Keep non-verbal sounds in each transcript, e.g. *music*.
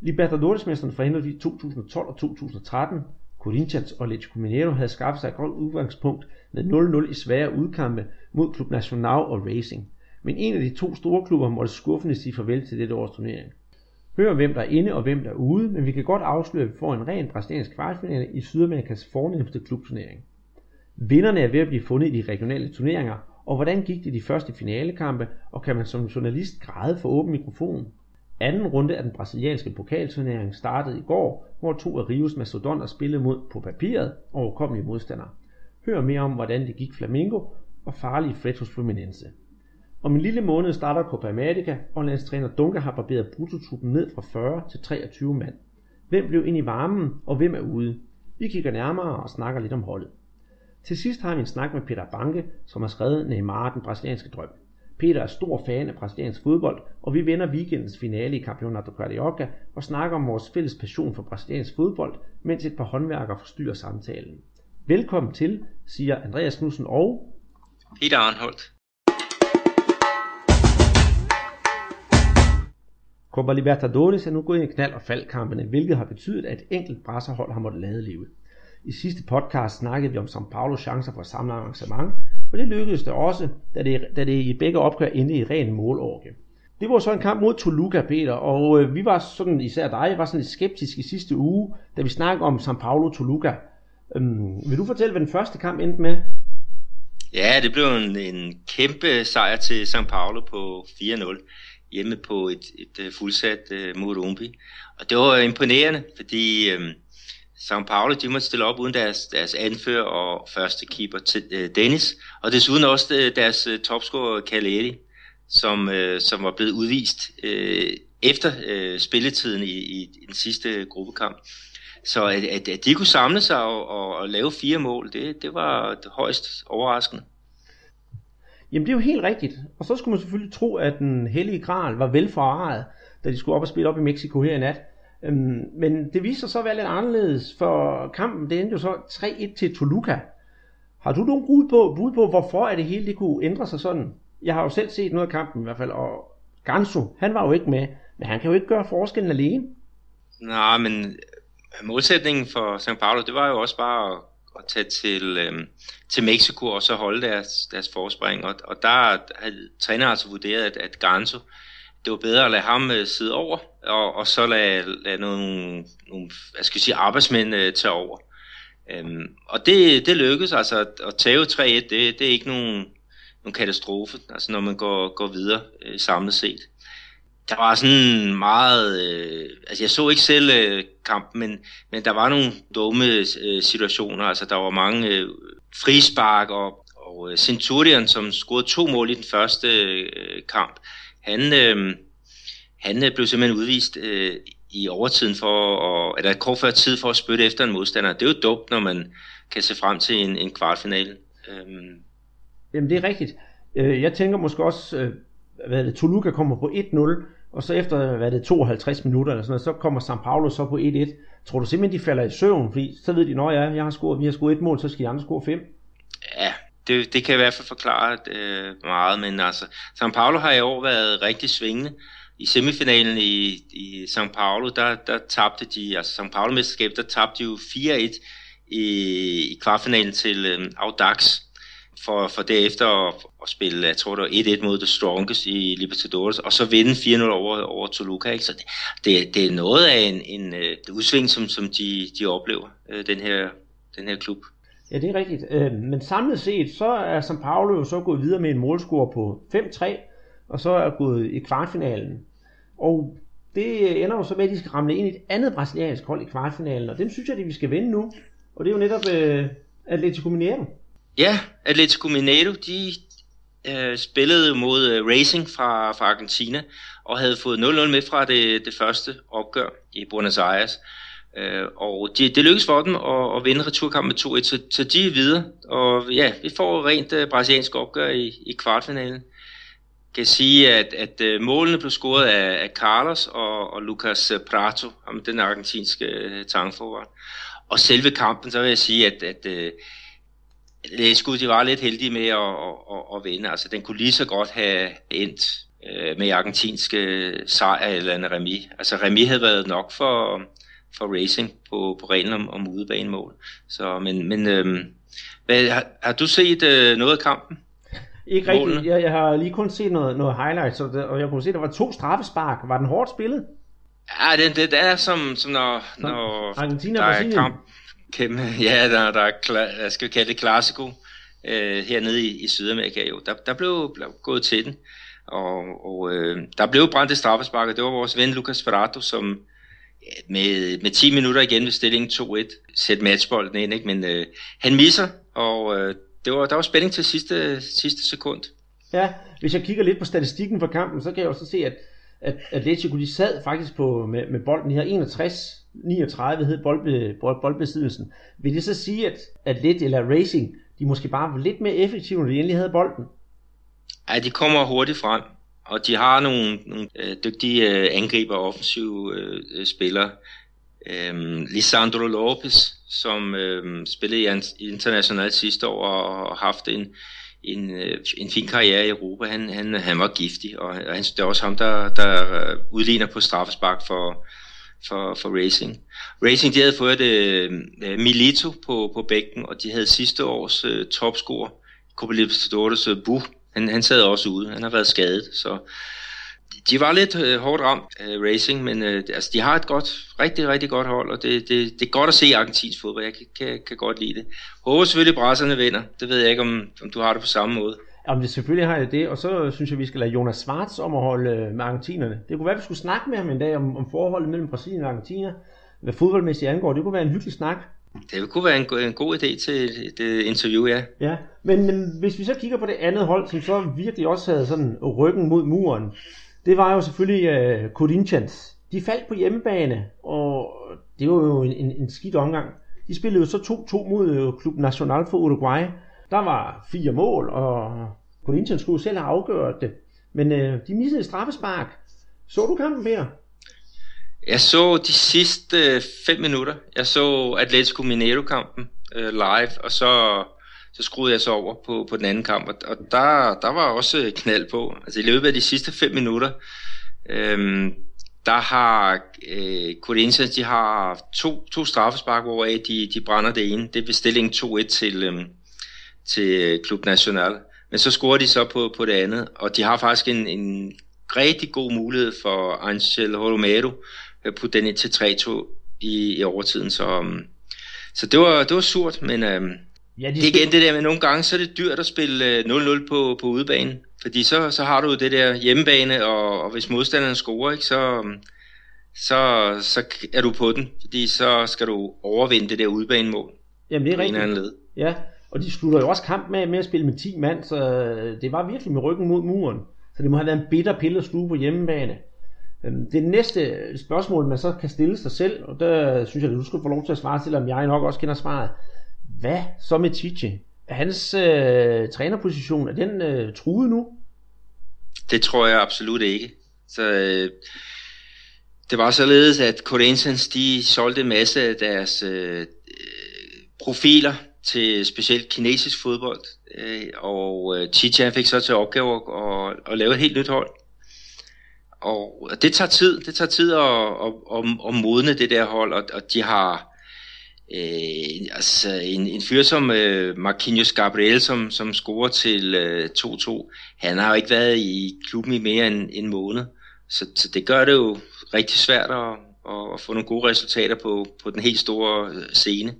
Libertadores-mesteren fra henholdsvis 2012 og 2013, Corinthians og Atletico Mineiro havde skaffet sig et godt udgangspunkt med 0-0 i svære udkampe mod Klub Nacional og Racing. Men en af de to store klubber måtte skuffende sige farvel til dette års turnering. Hør hvem der er inde og hvem der er ude, men vi kan godt afsløre, at vi får en ren brasiliansk kvartfinale i Sydamerikas fornemmeste klubturnering. Vinderne er ved at blive fundet i de regionale turneringer, og hvordan gik det de første finalekampe, og kan man som journalist græde for åben mikrofon? Anden runde af den brasilianske pokalturnering startede i går, hvor to af Rios mastodonter spillede mod på papiret overkommelige modstandere. Hør mere om, hvordan det gik Flamengo og farlige Fred Fluminense. Om en lille måned starter Copa America, og landstræner Dunker har barberet brutotruppen ned fra 40 til 23 mand. Hvem blev ind i varmen, og hvem er ude? Vi kigger nærmere og snakker lidt om holdet. Til sidst har vi en snak med Peter Banke, som har skrevet Neymar, den brasilianske drøm. Peter er stor fan af brasiliansk fodbold, og vi vender weekendens finale i Campeonato Carioca og snakker om vores fælles passion for brasiliansk fodbold, mens et par håndværkere forstyrrer samtalen. Velkommen til, siger Andreas Knudsen og Peter Arnholdt. Copa Libertadores er nu gået i knald og faldkampene, hvilket har betydet, at et enkelt brasserhold har måttet lade livet. I sidste podcast snakkede vi om São Paulos chancer for at samle arrangement, og det lykkedes det også, da det, da det i begge opgør endte i ren målorke. Det var så en kamp mod Toluca, Peter, og øh, vi var sådan, især dig, var sådan lidt skeptisk i sidste uge, da vi snakkede om San Paulo Toluca. Øhm, vil du fortælle, hvad den første kamp endte med? Ja, det blev en, en kæmpe sejr til San Paulo på 4-0 hjemme på et, et, øh, fuldsat uh, øh, Murumbi. Og det var imponerende, fordi um, São Paulo de måtte stille op uden deres, deres anfører og første keeper til, øh, Dennis, og desuden også øh, deres øh, topscorer Caleri, som, som var blevet udvist efter spilletiden i, i, i den sidste gruppekamp. Så at, at, at de kunne samle sig og, og, og lave fire mål, det, det var det højst overraskende. Jamen det er jo helt rigtigt. Og så skulle man selvfølgelig tro, at den hellige gral var velforvaret, da de skulle op og spille op i Mexico her i nat. Øhm, men det viste sig så at være lidt anderledes, for kampen det endte jo så 3-1 til Toluca. Har du nogen bud på, bud på, hvorfor er det hele det kunne ændre sig sådan? Jeg har jo selv set noget af kampen i hvert fald, og Ganso, han var jo ikke med, men han kan jo ikke gøre forskellen alene. Nej, men modsætningen for St. Paulo, det var jo også bare at, at tage til, øhm, til Mexico og så holde deres, deres forspring. Og, og der havde træneren altså vurderet, at, at Ganso, det var bedre at lade ham øh, sidde over, og, og så lade, lade nogle, nogle hvad skal jeg sige, arbejdsmænd øh, tage over. Øhm, og det, det lykkedes altså at, at tage 3-1, det, det er ikke nogen, nogen katastrofe, altså når man går, går videre øh, samlet set. Der var sådan meget, øh, altså jeg så ikke selv øh, kampen, men, men der var nogle dumme øh, situationer, altså der var mange øh, frispark, og, og øh, Centurion, som scorede to mål i den første øh, kamp, han, øh, han øh, blev simpelthen udvist øh, i overtiden for, at, eller kort før tid for at spytte efter en modstander. Det er jo dumt, når man kan se frem til en, en kvartfinale. Øh. Jamen det er rigtigt. Øh, jeg tænker måske også, øh, hvad det, Toluca kommer på 1-0, og så efter, hvad det 52 minutter eller sådan noget, så kommer São Paulo så på 1-1. Tror du simpelthen, de falder i søvn? Fordi så ved de, når ja, jeg har scoret, vi har scoret et mål, så skal de andre score fem. Det, det kan i hvert fald forklare øh, meget, men altså, São Paulo har i år været rigtig svingende. I semifinalen i, i São Paulo, der, der tabte de, altså São Paulo-mesterskab, der tabte de jo 4-1 i, i kvartfinalen til øh, Audax for, for derefter at, at spille, jeg tror det var 1-1 mod The Strongest i Libertadores, og så vinde 4-0 over, over Toluca. Ikke? Så det, det, det er noget af en, en, øh, en udsving, som, som de, de oplever, øh, den her, den her klub. Ja, det er rigtigt. Øh, men samlet set, så er São Paulo jo så gået videre med en målscore på 5-3, og så er gået i kvartfinalen. Og det ender jo så med, at de skal ramle ind i et andet brasiliansk hold i kvartfinalen, og dem synes jeg, at vi skal vinde nu. Og det er jo netop uh, Atletico Mineiro. Ja, Atletico Mineiro, de øh, spillede mod øh, Racing fra, fra Argentina, og havde fået 0-0 med fra det, det første opgør i Buenos Aires. Øh, og det, det lykkedes for dem at, at vinde returkampen med 2-1, så, så de er videre. Og ja, vi får rent uh, brasiliansk opgør i, i kvartfinalen. Jeg kan sige, at, at uh, målene blev scoret af, af Carlos og, og Lucas Prato, ham den argentinske øh, uh, tangforvart. Og selve kampen, så vil jeg sige, at, at uh, Læskud, de var lidt heldige med at, at, at, at vinde. Altså, den kunne lige så godt have endt uh, med argentinske sejr eller en remi. Altså, remi havde været nok for, for racing på, på reglen om, om udebanemål. Så, men men øhm, hvad, har, har du set øh, noget af kampen? Ikke rigtigt. Jeg, jeg har lige kun set noget, noget highlights, og, og jeg kunne se, at der var to straffespark. Var den hårdt spillet? Ja, det, det, det er som, som når, når Argentina der er kamp. Kæmpe, *laughs* ja, der, der er, jeg skal kalde det klassiko øh, hernede i, i Sydamerika. Jo. Der, der blev, blev gået til den, og, og øh, der blev brændt det straffespark, det var vores ven Lucas Ferrato, som, med, med 10 minutter igen ved stillingen 2-1, sætte matchbolden ind, ikke? men øh, han misser, og øh, det var, der var spænding til sidste, sidste sekund. Ja, hvis jeg kigger lidt på statistikken for kampen, så kan jeg også se, at, at Atletico de sad faktisk på, med, med bolden her 61 39 hed bold, bold, boldbesiddelsen. Vil det så sige, at Atlet eller Racing, de måske bare var lidt mere effektive, når de endelig havde bolden? Ja, de kommer hurtigt frem. Og de har nogle, nogle øh, dygtige øh, angriber og offensive øh, øh spillere. Øhm, Lisandro Lopez, som øh, spillede i internationalt sidste år og har haft en, en, øh, en fin karriere i Europa. Han, han, han var giftig, og han, det er også ham, der, der øh, udligner på straffespark for, for, for Racing. Racing de havde fået øh, Milito på, på bænken, og de havde sidste års øh, topscorer, Copa Libertadores øh, Bu, han, han sad også ude. Han har været skadet, så de var lidt øh, hårdt ramt øh, Racing, men øh, altså, de har et godt, rigtig, rigtig godt hold, og det, det, det er godt at se argentinsk fodbold. Jeg kan, kan, kan godt lide det. Håber selvfølgelig, at brasserne vinder. Det ved jeg ikke, om, om du har det på samme måde. Jamen, det, selvfølgelig har jeg det, og så synes jeg, vi skal lade Jonas Schwartz om at holde øh, med argentinerne. Det kunne være, at vi skulle snakke med ham en dag om, om forholdet mellem Brasilien og Argentina. Hvad fodboldmæssigt angår, det kunne være en hyggelig snak. Det kunne være en, en god idé til et interview, ja. Ja, men, men hvis vi så kigger på det andet hold, som så virkelig også havde sådan ryggen mod muren, det var jo selvfølgelig uh, Corinthians. De faldt på hjemmebane, og det var jo en, en, en skidt omgang. De spillede jo så 2-2 mod øh, Klub Nacional for Uruguay. Der var fire mål, og Corinthians skulle selv have afgjort det. Men uh, de missede straffespark. Så du kampen, mere? Jeg så de sidste 5 minutter. Jeg så Atletico Mineiro-kampen øh, live, og så, så skruede jeg så over på, på den anden kamp, og, og der, der var også knald på. Altså i løbet af de sidste 5 minutter, øh, der har øh, Corinthians, de har to, to straffespark, hvoraf de, de brænder det ene. Det er bestilling 2-1 til, øh, til Klub National. Men så scorer de så på, på det andet, og de har faktisk en, en rigtig god mulighed for Angel Holomero, øh, putte den ind til 3-2 i, i overtiden. Så, um, så det, var, det var surt, men um, ja, de det er igen det der med, nogle gange så er det dyrt at spille 0-0 øh, på, på udebane. Fordi så, så har du det der hjemmebane, og, og hvis modstanderen scorer, ikke, så, så, så er du på den. Fordi så skal du overvinde det der udebanemål. Jamen det er rigtigt. Led. Ja, og de slutter jo også kamp med, med at spille med 10 mand, så det var virkelig med ryggen mod muren. Så det må have været en bitter pille at sluge på hjemmebane. Øhm, det næste spørgsmål, man så kan stille sig selv, og der synes jeg, at du skal få lov til at svare, selvom jeg nok også kender svaret. Hvad så med Chiche? Er hans øh, trænerposition, er den øh, truet nu? Det tror jeg absolut ikke. Så, øh, det var således, at Corinthians de solgte en masse af deres øh, øh profiler til specielt kinesisk fodbold, øh, og øh, Chiche fik så til opgave at, at, at lave et helt nyt hold og det tager tid, det tager tid at, at, at, at modne det der hold, og, og de har øh, altså en, en fyr som øh, Marquinhos Gabriel, som, som scorer til øh, 2-2, han har jo ikke været i klubben i mere end en måned, så, så det gør det jo rigtig svært at, at, at få nogle gode resultater på, på den helt store øh, scene.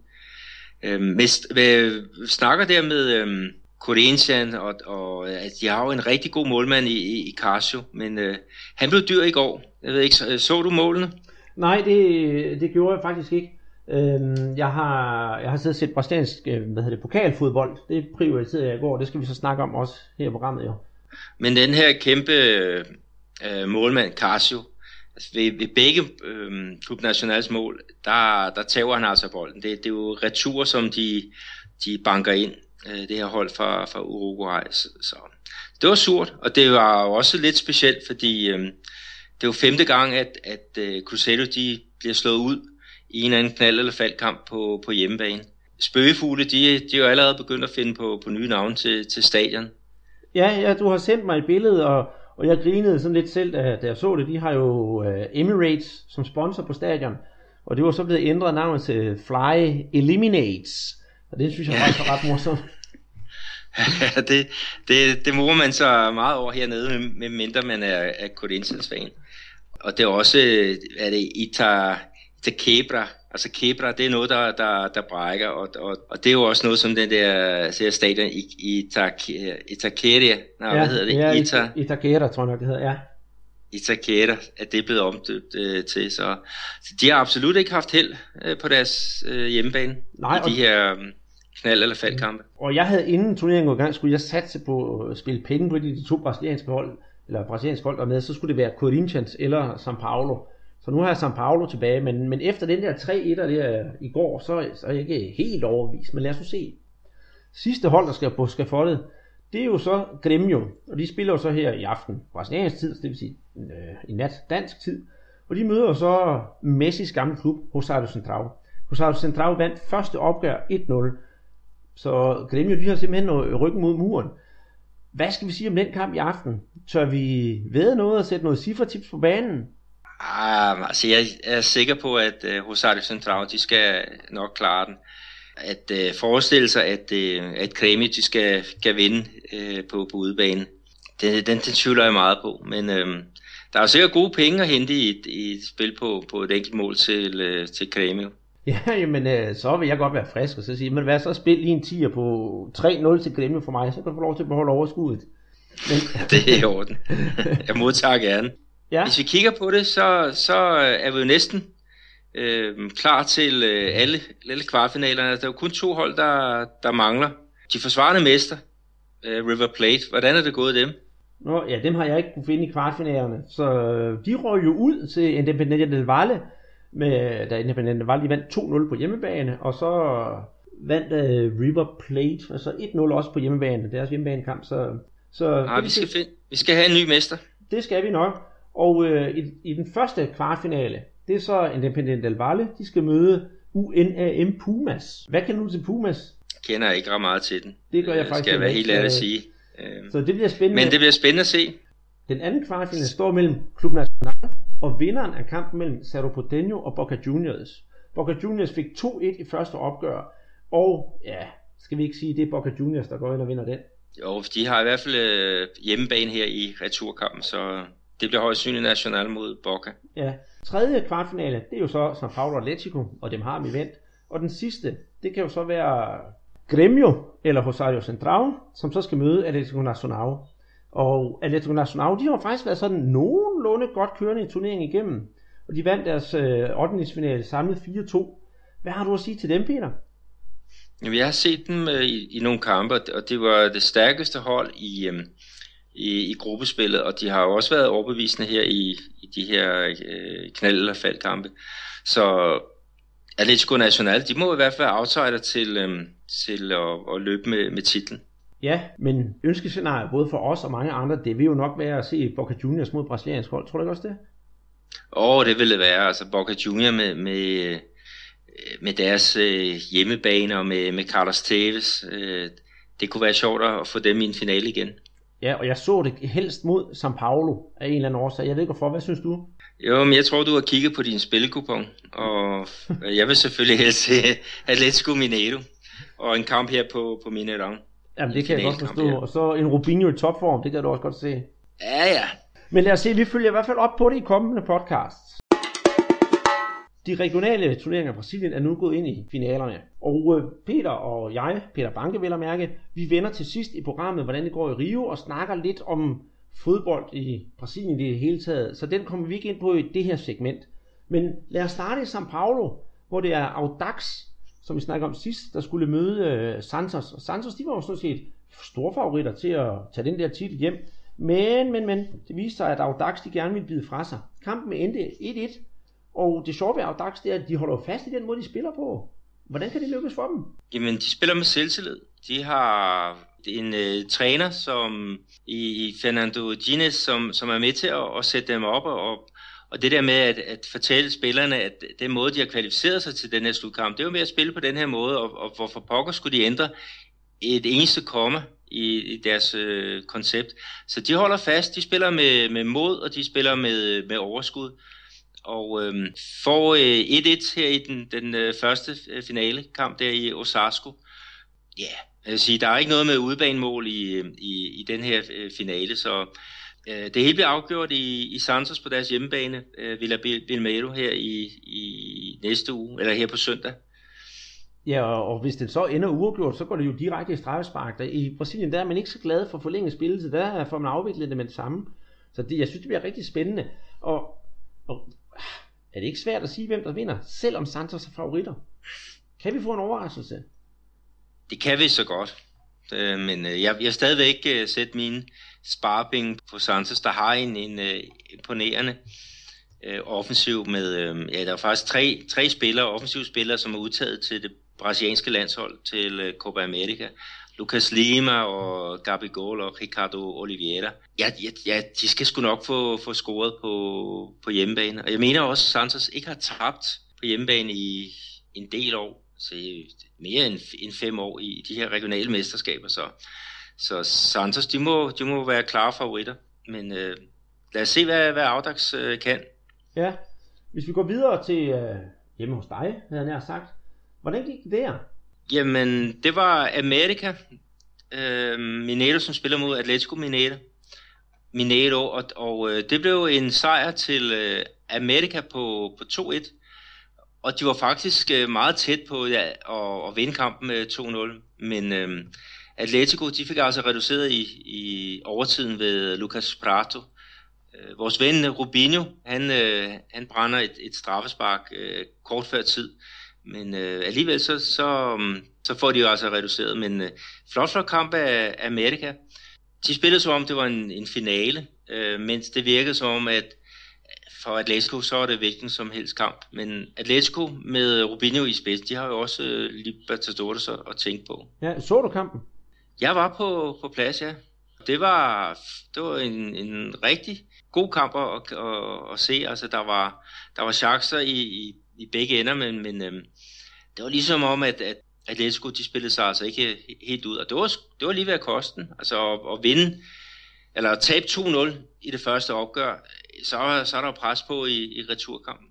Øh, med, med, snakker der med, øh, Corinthians, og, og altså, de har jo en rigtig god målmand i, i, i Casio, men øh, han blev dyr i går. Jeg ved ikke, så, så du målene? Nej, det, det gjorde jeg faktisk ikke. Øhm, jeg har, jeg har siddet og set brasiliansk, øh, hvad hedder det, pokalfodbold. Det prioriterede jeg i går, det skal vi så snakke om også her i programmet jo. Men den her kæmpe øh, målmand, Casio, altså ved, ved begge øh, Klub Nationals mål, der, der tager han altså bolden. Det, det er jo retur, som de, de banker ind, øh, det her hold fra, fra Uruguay. Så, så det var surt, og det var også lidt specielt, fordi øh, det var femte gang, at, at øh, Cruzeiro de bliver slået ud i en eller anden knald- eller faldkamp på, på hjemmebane. Spøgefugle, de, de er jo allerede begyndt at finde på, på nye navne til, til stadion. Ja, ja, du har sendt mig et billede, og, og jeg grinede sådan lidt selv, da, da jeg så det. De har jo uh, Emirates som sponsor på stadion, og det var så blevet ændret navnet til Fly Eliminates. Og det synes jeg faktisk er ret morsomt. Ja, det, det, det morer man så meget over hernede, med, mindre man er, er Corinthians fan. Og det er også, er det Ita, Ita Kebra, altså Kebra, det er noget, der, der, der brækker, og, og, og det er jo også noget som den der, der stadion i Itakeria, nej, ja, hvad hedder det? Ja, Ita, Itakera, tror jeg nok, det hedder, ja. Itakera, at det er blevet omdøbt øh, til, så, så de har absolut ikke haft held øh, på deres øh, hjemmebane Nej, i de her øh, knald- eller faldkampe. Mm. Og jeg havde inden turneringen gået i gang, skulle jeg satse på at spille penge på de, de to brasilianske hold, eller brasilianske hold der med, så skulle det være Corinthians eller São Paulo. Så nu har jeg São Paulo tilbage, men, men efter den der 3-1'er der i går, så, så er jeg ikke helt overvist. Men lad os nu se. Sidste hold, der skal på skafottet, det er jo så Grêmio, og de spiller jo så her i aften, brasiliansk tid, det vil sige øh, i nat dansk tid. Og de møder jo så Messis gamle klub, Rosario Central. Rosario Central vandt første opgør 1-0, så Grêmio de har simpelthen ryggen mod muren. Hvad skal vi sige om den kamp i aften? Tør vi ved noget og sætte noget cifretips på banen? Ah, altså jeg er sikker på, at øh, uh, Rosario Central, de skal nok klare den. At uh, forestille sig, at, uh, at Kremi, de skal, skal vinde uh, på, på udebanen, det, den, den tvivler jeg meget på. Men uh, der er jo sikkert gode penge at hente i et, i et spil på, på et enkelt mål til, uh, til Kremi. *laughs* Ja, jamen, øh, så vil jeg godt være frisk og så sige, men hvad så spil lige en 10'er på 3-0 til Gremio for mig, så kan du få lov til at beholde overskuddet. Men... *laughs* det er i orden. Jeg modtager gerne. Ja. Hvis vi kigger på det, så, så er vi jo næsten øh, klar til øh, alle, alle kvartfinalerne. Der er jo kun to hold, der, der mangler. De forsvarende mester, øh, River Plate, hvordan er det gået dem? Nå, ja, dem har jeg ikke kunne finde i kvartfinalerne. Så øh, de røg jo ud til Independiente del Valle, med, da Independiente del Valle de vandt 2-0 på hjemmebane, og så vandt uh, River Plate, altså 1-0 også på hjemmebane, deres hjemmebanekamp. Så, så ah, vi, skal find, vi skal have en ny mester. Det skal vi nok. Og øh, i, i den første kvartfinale, det er så Independiente del Valle, de skal møde UNAM Pumas. Hvad kan du til Pumas? Jeg kender ikke ret meget til den. Det gør jeg faktisk Skal jeg være ikke, helt ærlig at sige. Så det bliver spændende. Men det bliver spændende at se. Den anden kvartfinale står mellem Club Nacional og vinderen af kampen mellem Cerro Porteño og Boca Juniors. Boca Juniors fik 2-1 i første opgør, og ja, skal vi ikke sige, det er Boca Juniors, der går ind og vinder den. Jo, de har i hvert fald øh, hjemmebane her i returkampen, så det bliver højst synligt national mod Boca. Ja, tredje kvartfinale, det er jo så São Paulo Atletico, og dem har vi vendt. Og den sidste, det kan jo så være Grêmio eller Rosario Central, som så skal møde Atletico Nacional. Og Atletico Nacional, de har faktisk været sådan nogenlunde godt kørende i turneringen igennem. Og de vandt deres øh, 8. finale samlet 4-2. Hvad har du at sige til dem, Peter? Jamen, jeg har set dem øh, i, i nogle kampe, og det var det stærkeste hold i, øh, i, i gruppespillet, og de har jo også været overbevisende her i, i de her øh, knald- eller faldkampe. Så Atletico Nacional, de må i hvert fald outsider til, øh, til at, at løbe med, med titlen. Ja, men ønskescenariet både for os og mange andre, det vil jo nok være at se Boca Juniors mod brasiliansk hold. Tror du ikke også det? Og det ville det være, altså Boca Junior med, med, øh, med deres øh, hjemmebane og med, med Carlos Tevez. Øh, det kunne være sjovt at få dem i en finale igen. Ja, og jeg så det helst mod São Paulo af en eller anden årsag. Jeg ved ikke hvorfor. Hvad synes du? Jo, men jeg tror, du har kigget på din spillekupon, og *laughs* jeg vil selvfølgelig helst se Atletico Mineiro og en kamp her på, på Mineirão. Jamen, En det kan jeg godt forstå. ja. Og så en Rubinho i topform, det kan du også godt se. Ja, ja. Men lad os se, vi følger i hvert fald op på det i kommende podcast. De regionale turneringer i Brasilien er nu gået ind i finalerne. Og øh, Peter og jeg, Peter Banke vil at mærke, vi vender til sidst i programmet, hvordan det går i Rio, og snakker lidt om fodbold i Brasilien i det hele taget. Så den kommer vi ikke ind på i det her segment. Men lad os starte i São Paulo, hvor det er Audax, som vi snakker om sidst, der skulle møde øh, Santos. Og Santos, de var jo sådan set store favoritter til at tage den der titel hjem. Men, men, men, det viste sig, at Audax de gerne ville bide fra sig. Kampen endte 1-1, og det sjove ved Audax, det er, at de holder fast i den måde, de spiller på. Hvordan kan det lykkes for dem? Jamen, de spiller med selvtillid. De har en øh, træner som i, i Fernando Gines, som, som er med til at, at sætte dem op og, og og det der med at, at fortælle spillerne, at den måde, de har kvalificeret sig til den her slutkamp, det er jo med at spille på den her måde, og, og hvorfor pokker skulle de ændre et eneste komme i, i deres øh, koncept. Så de holder fast, de spiller med, med mod, og de spiller med, med overskud. Og øh, får øh, 1-1 her i den, den øh, første øh, finale kamp der i Osasco. Ja, yeah, jeg vil sige, der er ikke noget med udbanemål i, øh, i, i den her øh, finale, så øh, det hele bliver afgjort i, i Santos på deres hjemmebane, øh, Villa Bilmero her i, i næste uge, eller her på søndag. Ja, og hvis det så ender uafgjort, så går det jo direkte i straffespark. I Brasilien der er man ikke så glad for forlænget spilletid, der får man afviklet det med det samme. Så det, jeg synes, det bliver rigtig spændende. Og, og er det ikke svært at sige, hvem der vinder, selvom Santos er favoritter? Kan vi få en overraskelse? Det kan vi så godt. Øh, men jeg, jeg stadigvæk øh, sætte mine sparepenge på Santos, der har en, en øh, imponerende øh, offensiv med, øh, ja, der er faktisk tre, tre spillere, offensive spillere, som er udtaget til det brasilianske landshold til Copa America. Lucas Lima og Gabigol og Ricardo Oliveira. Ja, ja, ja de skal sgu nok få, få scoret på, på hjemmebane. Og jeg mener også, at Santos ikke har tabt på hjemmebane i en del år. Så mere end, end fem år i de her regionale mesterskaber. Så, så Santos, de må, de må være klare favoritter. Men øh, lad os se, hvad, hvad Audax øh, kan. Ja, hvis vi går videre til øh, hjemme hos dig, havde jeg sagt. Hvordan gik det der? Jamen, det var Amerika øh, Mineiro, som spiller mod Atletico Mineiro. Mineiro, og, og øh, det blev en sejr til øh, Amerika på, på 2-1. Og de var faktisk øh, meget tæt på ja, at, at vinde kampen med 2-0. Men øh, Atletico, de fik altså reduceret i, i overtiden ved Lucas Prato. Øh, vores ven øh, Rubinho, han, øh, han brænder et, et straffespark øh, kort før tid. Men øh, alligevel så, så, mm, så får de jo altså reduceret. Men øh, flot, flot kamp af, Amerika. De spillede som om det var en, en finale, øh, mens det virkede som om, at for Atletico så er det hvilken som helst kamp. Men Atletico med Rubinho i spidsen, de har jo også øh, Libertadores at tænke på. Ja, så du kampen? Jeg var på, på plads, ja. Det var, det var en, en rigtig god kamp at, at, at se. Altså, der var, der var chancer i, i i begge ender, men, men øhm, det var ligesom om, at, at Atletico de spillede sig altså ikke helt ud, og det var, det var lige ved at koste altså at, at vinde, eller at tabe 2-0 i det første opgør, så, så er der pres på i, i returkampen.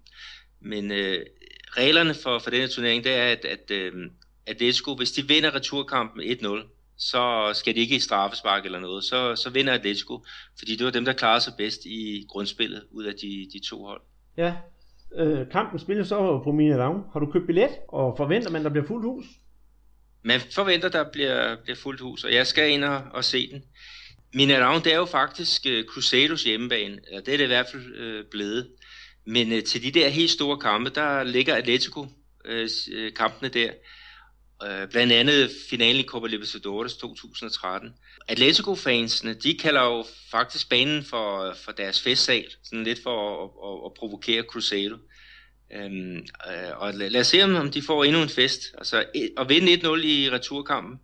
Men øh, reglerne for, for denne turnering, det er, at, at øh, Atletico, hvis de vinder returkampen 1-0, så skal de ikke i straffespark eller noget, så, så vinder Atletico, fordi det var dem, der klarede sig bedst i grundspillet ud af de, de to hold. Ja, Øh, kampen spilles så på Mineirão. Har du købt billet, og forventer man, der bliver fuldt hus? Man forventer, der bliver, bliver fuldt hus, og jeg skal ind og, og se den. Mineirão, det er jo faktisk uh, Crusados hjemmebane, eller det er det i hvert fald uh, blevet. Men uh, til de der helt store kampe, der ligger Atletico uh, kampene der. Uh, blandt andet finalen i Copa Libertadores 2013. Atletico-fansene, de kalder jo faktisk banen for, for deres festsal, sådan lidt for at, at, at provokere Crusado. Øhm, øh, og lad, lad os se, om de får endnu en fest. Altså, e, at vinde 1-0 i returkampen,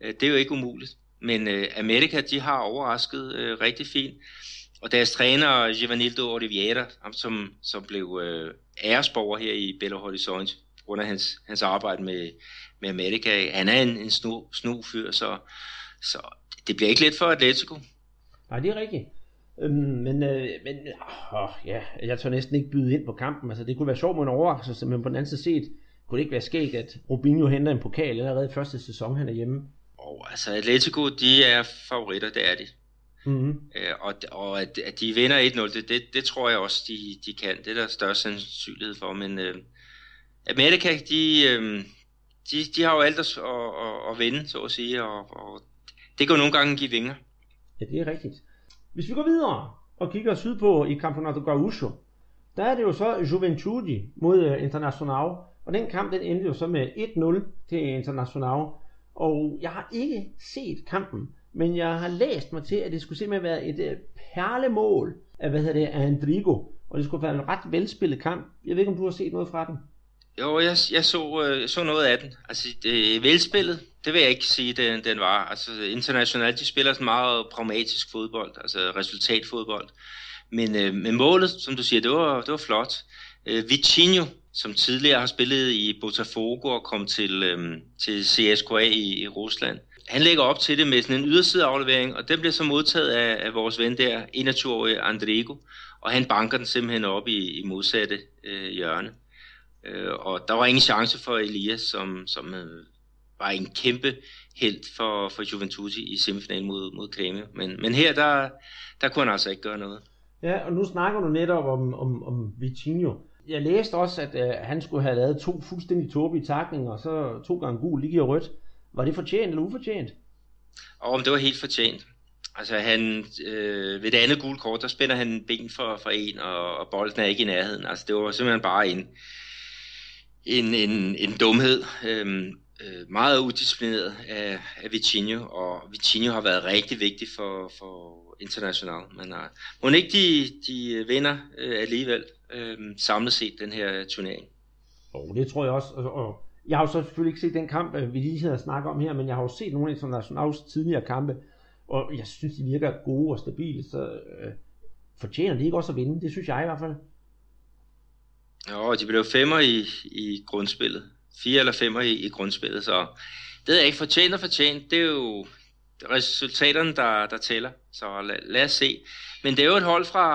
øh, det er jo ikke umuligt. Men øh, Amerika, de har overrasket øh, rigtig fint. Og deres træner, Giovanildo Oliveira, ham som, som blev øh, æresborger her i Belo Horizonte, grund af hans, hans arbejde med, med Amerika, han er en, en snu, snu fyr, så, så det bliver ikke let for Atletico. Nej, det er rigtigt. Øhm, men, øh, men åh, ja, jeg tør næsten ikke byde ind på kampen. Altså, det kunne være sjovt med en overraskelse, men på den anden side set, kunne det ikke være skægt, at Rubinho henter en pokal allerede i første sæson, han er hjemme. Og altså, Atletico, de er favoritter, det er de. Mm-hmm. Øh, og, og at, at de vinder 1-0, det, det, det tror jeg også, de, de kan. Det er der størst sandsynlighed for, men øh, Amerika, de, øh, de, de har jo alt at, at, at, vende, så at sige, og, og det kan jo nogle gange give vinger. Ja, det er rigtigt. Hvis vi går videre og kigger sydpå i Campeonato Gaúcho, der er det jo så Juventude mod øh, Internacional, og den kamp den endte jo så med 1-0 til Internacional, og jeg har ikke set kampen, men jeg har læst mig til, at det skulle simpelthen være et øh, perlemål af, hvad hedder det, af Andrigo, og det skulle være en ret velspillet kamp. Jeg ved ikke, om du har set noget fra den? Jo, jeg, jeg så, øh, så noget af den. Altså, det, velspillet, det vil jeg ikke sige, den, den var. Altså, internationalt, de spiller sådan meget pragmatisk fodbold, altså resultatfodbold. Men, øh, men målet, som du siger, det var, det var flot. Øh, Vitinho, som tidligere har spillet i Botafogo og kom til, øh, til CSKA i, i Rusland, han lægger op til det med sådan en ydersideaflevering, og den bliver så modtaget af, af vores ven der, 21-årige Andrigo, og han banker den simpelthen op i, i modsatte øh, hjørne. Øh, og der var ingen chance for Elias, som, som øh, var en kæmpe held for, for Juventus i semifinalen mod, mod Creme. Men, men her, der, der kunne han altså ikke gøre noget. Ja, og nu snakker du netop om, om, om Vitinho. Jeg læste også, at øh, han skulle have lavet to fuldstændig tåbelige takninger, og så to gange gul, lige og rødt. Var det fortjent eller ufortjent? Og om det var helt fortjent. Altså han, øh, ved det andet gule kort, der spænder han ben for, for en, og, og bolden er ikke i nærheden. Altså det var simpelthen bare en, en, en, en dumhed. Øhm, øh, meget udisciplineret af, af Vitinho, og Vitinho har været rigtig vigtig for, for international. Men uh, må ikke de, de vinder øh, alligevel øh, samlet set den her turnering? Og det tror jeg også. Og, og jeg har jo så selvfølgelig ikke set den kamp, øh, vi lige havde snakket om her, men jeg har jo set nogle internationals tidligere kampe, og jeg synes, de virker gode og stabile, så øh, fortjener de ikke også at vinde. Det synes jeg i hvert fald. Jo, de blev femmer i, i grundspillet. Fire eller femmer i, i grundspillet, så det er ikke fortjent og fortjent. Det er jo resultaterne, der, der tæller. Så lad, lad os se. Men det er jo et hold fra,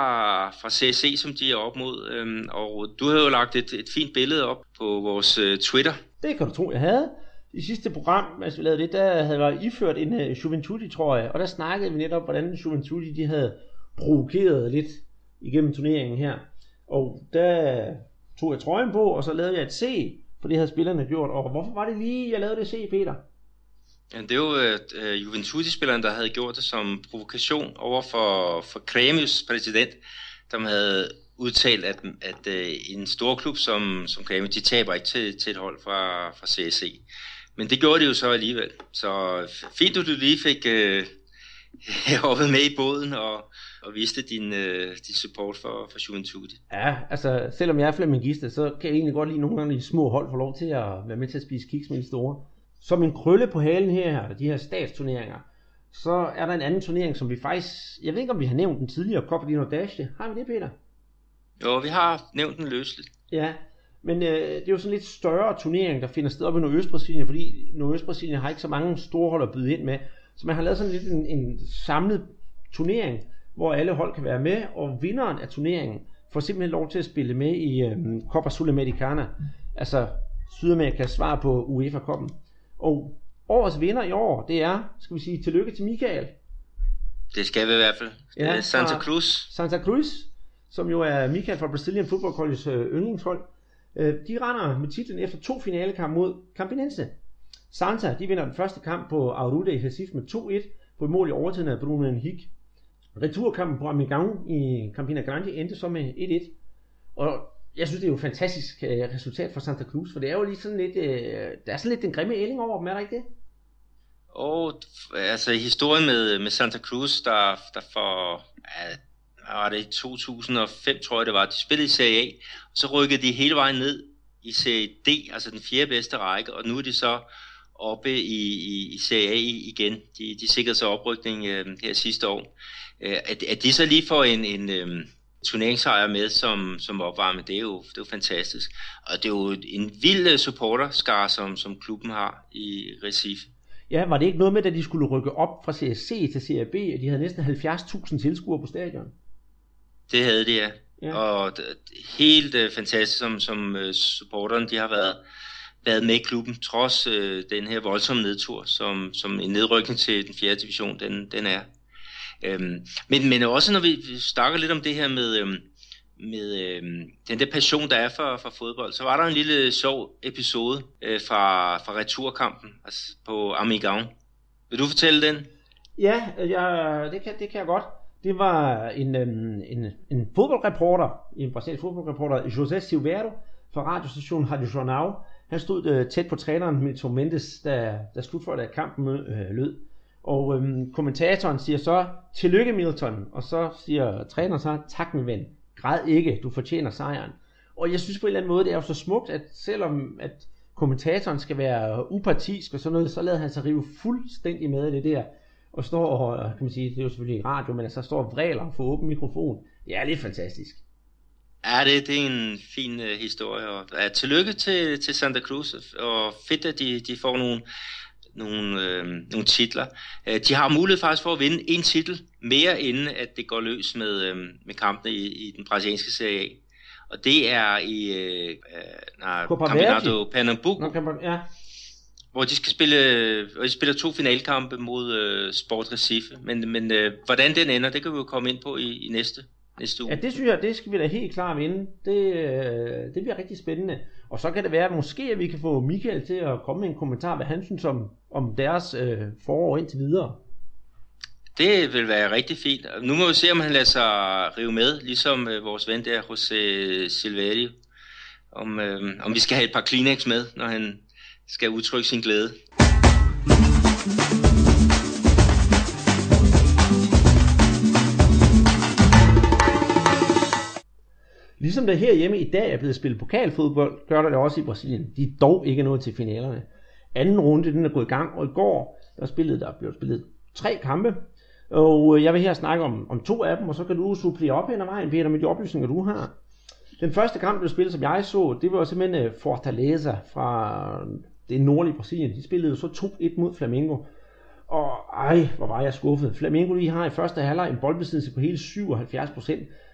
fra CSC, som de er op mod. Øhm, og du havde jo lagt et, et fint billede op på vores øh, Twitter. Det kan du tro, jeg havde. I sidste program, altså vi lavede det, der havde jeg iført en uh, Juventude, tror jeg. Og der snakkede vi netop, hvordan Juventude de havde provokeret lidt igennem turneringen her. Og der tog jeg trøjen på, og så lavede jeg et C, for det havde spillerne gjort. Og hvorfor var det lige, jeg lavede det C, Peter? Ja, det er jo uh, Juventus-spilleren, der havde gjort det som provokation over for, for Kremius præsident, der havde udtalt, at, at uh, en stor klub som, som Kremius, de taber ikke til, til et hold fra, fra CSC. Men det gjorde de jo så alligevel. Så fint, at du lige fik *laughs* uh, hoppet med i båden og, og viste din, uh, din support for, for Juventus. Ja, altså selvom jeg er flamingiste, så kan jeg egentlig godt lide nogle gange de små hold få lov til at være med til at spise kiks med de store som en krølle på halen her, de her statsturneringer, så er der en anden turnering, som vi faktisk, jeg ved ikke om vi har nævnt den tidligere, Copa di Nordeste. Har vi det, Peter? Jo, vi har nævnt den løsligt. Ja, men øh, det er jo sådan lidt større turnering, der finder sted op i Nordøstbrasilien, fordi Nordøstbrasilien har ikke så mange store hold at byde ind med. Så man har lavet sådan lidt en, en samlet turnering, hvor alle hold kan være med, og vinderen af turneringen får simpelthen lov til at spille med i øh, Copa Sudamericana, altså Sydamerikas svar på UEFA-koppen. Og årets vinder i år, det er, skal vi sige, tillykke til Michael. Det skal vi i hvert fald. Ja, Santa Cruz. Santa Cruz, som jo er Michael fra Brazilian Football College øh, yndlingshold. Øh, de render med titlen efter to finalekampe mod Campinense. Santa, de vinder den første kamp på Aurude i Recife med 2-1 på et mål i overtiden af Bruno Henrique. Returkampen på Amigang i Campina Grande endte så med 1-1. Og jeg synes, det er jo et fantastisk øh, resultat for Santa Cruz, for det er jo lige sådan lidt, øh, der er sådan lidt den grimme ælling over dem, er der ikke det? Og altså historien med, med Santa Cruz, der, der for, ja, var det 2005, tror jeg det var, de spillede i Serie A, og så rykkede de hele vejen ned i Serie D, altså den fjerde bedste række, og nu er de så oppe i, i, i Serie A igen. De, de sikrede sig oprykning øh, her sidste år. Øh, at, at de så lige får en, en, øh, turneringsejer med som, som opvarme, det er, jo, det er jo fantastisk. Og det er jo en vild øh, supporterskare, som, som klubben har i Recife. Ja, var det ikke noget med, at de skulle rykke op fra CSC til CRB, at de havde næsten 70.000 tilskuere på stadion? Det havde de, ja. ja. Og det, helt uh, fantastisk, som, som uh, supporterne de har været, været med i klubben, trods uh, den her voldsomme nedtur, som, som en nedrykning til den fjerde division, den, den er. Øhm, men, men også når vi, snakker lidt om det her med, øhm, med øhm, den der passion, der er for, for fodbold, så var der en lille sjov episode øh, fra, fra returkampen altså på Amigão. Vil du fortælle den? Ja, jeg, det, kan, det kan jeg godt. det var en, øhm, en, en fodboldreporter, en brasiliansk fodboldreporter, José Silveiro, fra radiostationen Radio Jornal. Han stod øh, tæt på træneren Milton Mendes, da, da slutførte af kampen øh, lød. Og øhm, kommentatoren siger så, tillykke Milton, og så siger træneren så, tak min ven, græd ikke, du fortjener sejren. Og jeg synes på en eller anden måde, det er jo så smukt, at selvom at kommentatoren skal være upartisk og sådan noget, så lader han sig rive fuldstændig med i det der, og står og, øh, kan man sige, det er jo selvfølgelig radio, men altså står og vræler for åben mikrofon. Det er lidt fantastisk. Ja, det, det er en fin uh, historie. Og, ja, tillykke til, til Santa Cruz, og fedt, at de, de får nogle, nogle, øh, nogle titler. Uh, de har mulighed faktisk for at vinde en titel mere, inden at det går løs med, øh, med kampene i, i den brasilianske Serie A. Og det er i øh, nej, Campeonato Pernambuco. ja hvor de skal spille, og de spiller to finalkampe mod øh, Sport Recife. Men, men øh, hvordan den ender, det kan vi jo komme ind på i, i næste, næste uge. Ja, det synes jeg, det skal vi da helt klart vinde. Det, øh, det bliver rigtig spændende. Og så kan det være, at måske at vi kan få Michael til at komme med en kommentar, hvad han synes om, om deres øh, forår indtil videre. Det vil være rigtig fint. Nu må vi se, om han lader sig rive med, ligesom øh, vores ven der, José Silverio. Om, øh, om vi skal have et par Kleenex med, når han skal udtrykke sin glæde. Ligesom der herhjemme i dag er blevet spillet pokalfodbold, gør der det også i Brasilien. De er dog ikke nået til finalerne. Anden runde den er gået i gang, og i går der, spillede, der blev spillet tre kampe. Og øh, jeg vil her snakke om, om to af dem, og så kan du supplere op hen ad vejen, Peter, med de oplysninger, du har. Den første kamp, der spillet, som jeg så, det var simpelthen øh, Fortaleza fra øh, det nordlige Brasilien. De spillede så 2-1 mod Flamengo. Og ej, hvor var jeg skuffet. Flamengo lige har i første halvleg en boldbesiddelse på hele 77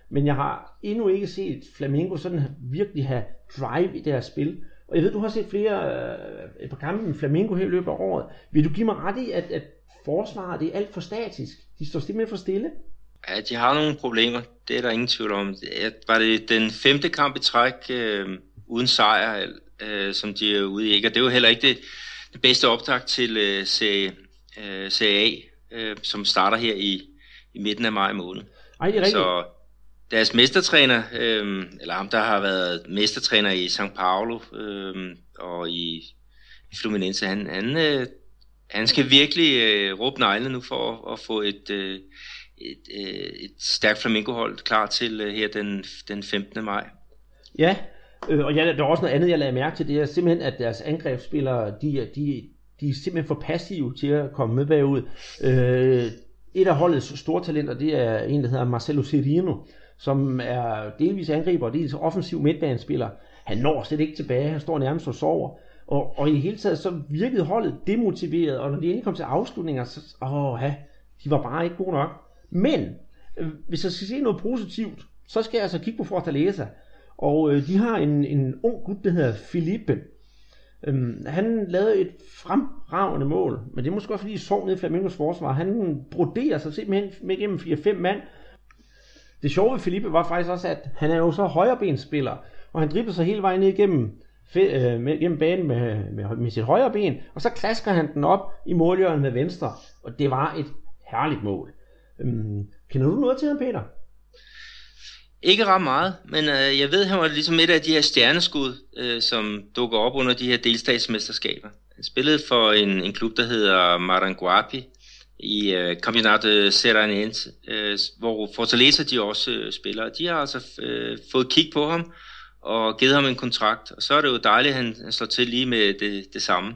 men jeg har endnu ikke set Flamengo sådan virkelig have drive i deres spil. Og jeg ved, du har set flere øh, et par kampe med Flamengo her i løbet af året. Vil du give mig ret i, at, at forsvaret det er alt for statisk? De står simpelthen for stille? Ja, de har nogle problemer. Det er der ingen tvivl om. Var det den femte kamp i træk øh, uden sejr, øh, som de er ude i. Ikke? Og det er jo heller ikke det, det bedste optag til øh, serie, øh, serie A, øh, som starter her i, i midten af maj måned. Ej, det er rigtigt. Så deres mestertræner, øh, eller ham der har været mestertræner i São Paulo øh, og i, i Fluminense, han, han, øh, han skal virkelig øh, råbe neglene nu for at, at få et, øh, et, øh, et stærkt flamingohold klar til øh, her den, den 15. maj. Ja, Øh, og jeg, der er også noget andet, jeg lagde mærke til, det er simpelthen, at deres angrebsspillere, de, de, de er simpelthen for passive til at komme med bagud. Øh, et af holdets store talenter, det er en, der hedder Marcelo Serino, som er delvis angriber og delvis offensiv midtbanespiller. Han når slet ikke tilbage, han står nærmest og sover. Og, og i det hele taget, så virkede holdet demotiveret, og når de endelig kom til afslutninger, så, åh, ja, de var bare ikke gode nok. Men, øh, hvis jeg skal se noget positivt, så skal jeg altså kigge på Fortaleza. Og øh, de har en, en ung gut, der hedder Felipe. Øhm, han lavede et fremragende mål, men det er måske også fordi, I sov nede i Flamingos forsvar. Han broderer sig simpelthen med gennem 4-5 mand. Det sjove ved Felipe var faktisk også, at han er jo så højrebensspiller, og han dribler sig hele vejen ned igennem, øh, med, gennem banen med, med, med sit højre ben, og så klasker han den op i målhjørnet med venstre, og det var et herligt mål. Øhm, kender du noget til ham, Peter? Ikke ret meget, men øh, jeg ved, han var ligesom et af de her stjerneskud, øh, som dukker op under de her delstatsmesterskaber. Han spillede for en, en klub, der hedder Maranguapi i øh, Campeonato Serranense, øh, hvor Fortaleza de også øh, spiller. De har altså øh, fået kig på ham og givet ham en kontrakt, og så er det jo dejligt, at han, han slår til lige med det, det samme.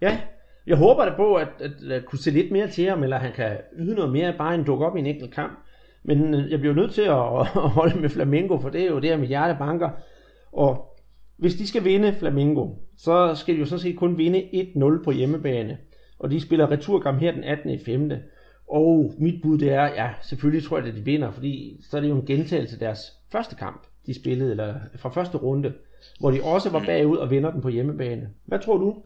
Ja, jeg håber da på, at, at, at kunne se lidt mere til ham, eller han kan yde noget mere, bare end dukke op i en enkelt kamp. Men øh, jeg bliver nødt til *laughs* at, holde med Flamengo, for det er jo der, mit hjerte banker. Og hvis de skal vinde Flamengo, så skal de jo sådan set kun vinde 1-0 på hjemmebane. Og de spiller returkamp her den 18. 5. Og mit bud det er, ja, selvfølgelig tror jeg, at de vinder, fordi så er det jo en gentagelse af deres første kamp, de spillede, eller fra første runde, hvor de også var bagud og vinder den på hjemmebane. Hvad tror du?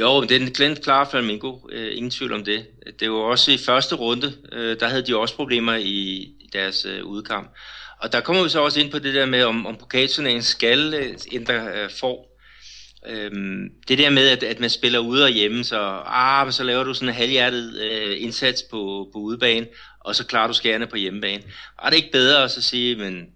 Jo, det er Glenn klar Flamingo, øh, ingen tvivl om det. Det var også i første runde, øh, der havde de også problemer i, i deres øh, udkamp. Og der kommer vi så også ind på det der med, om, om pokalturneringen skal øh, ændre øh, for. Øhm, det der med, at, at man spiller ude og hjemme, så, ah, så laver du sådan en halvhjertet øh, indsats på, på udebane, og så klarer du skærene på hjemmebane. Og er det ikke bedre at så sige, men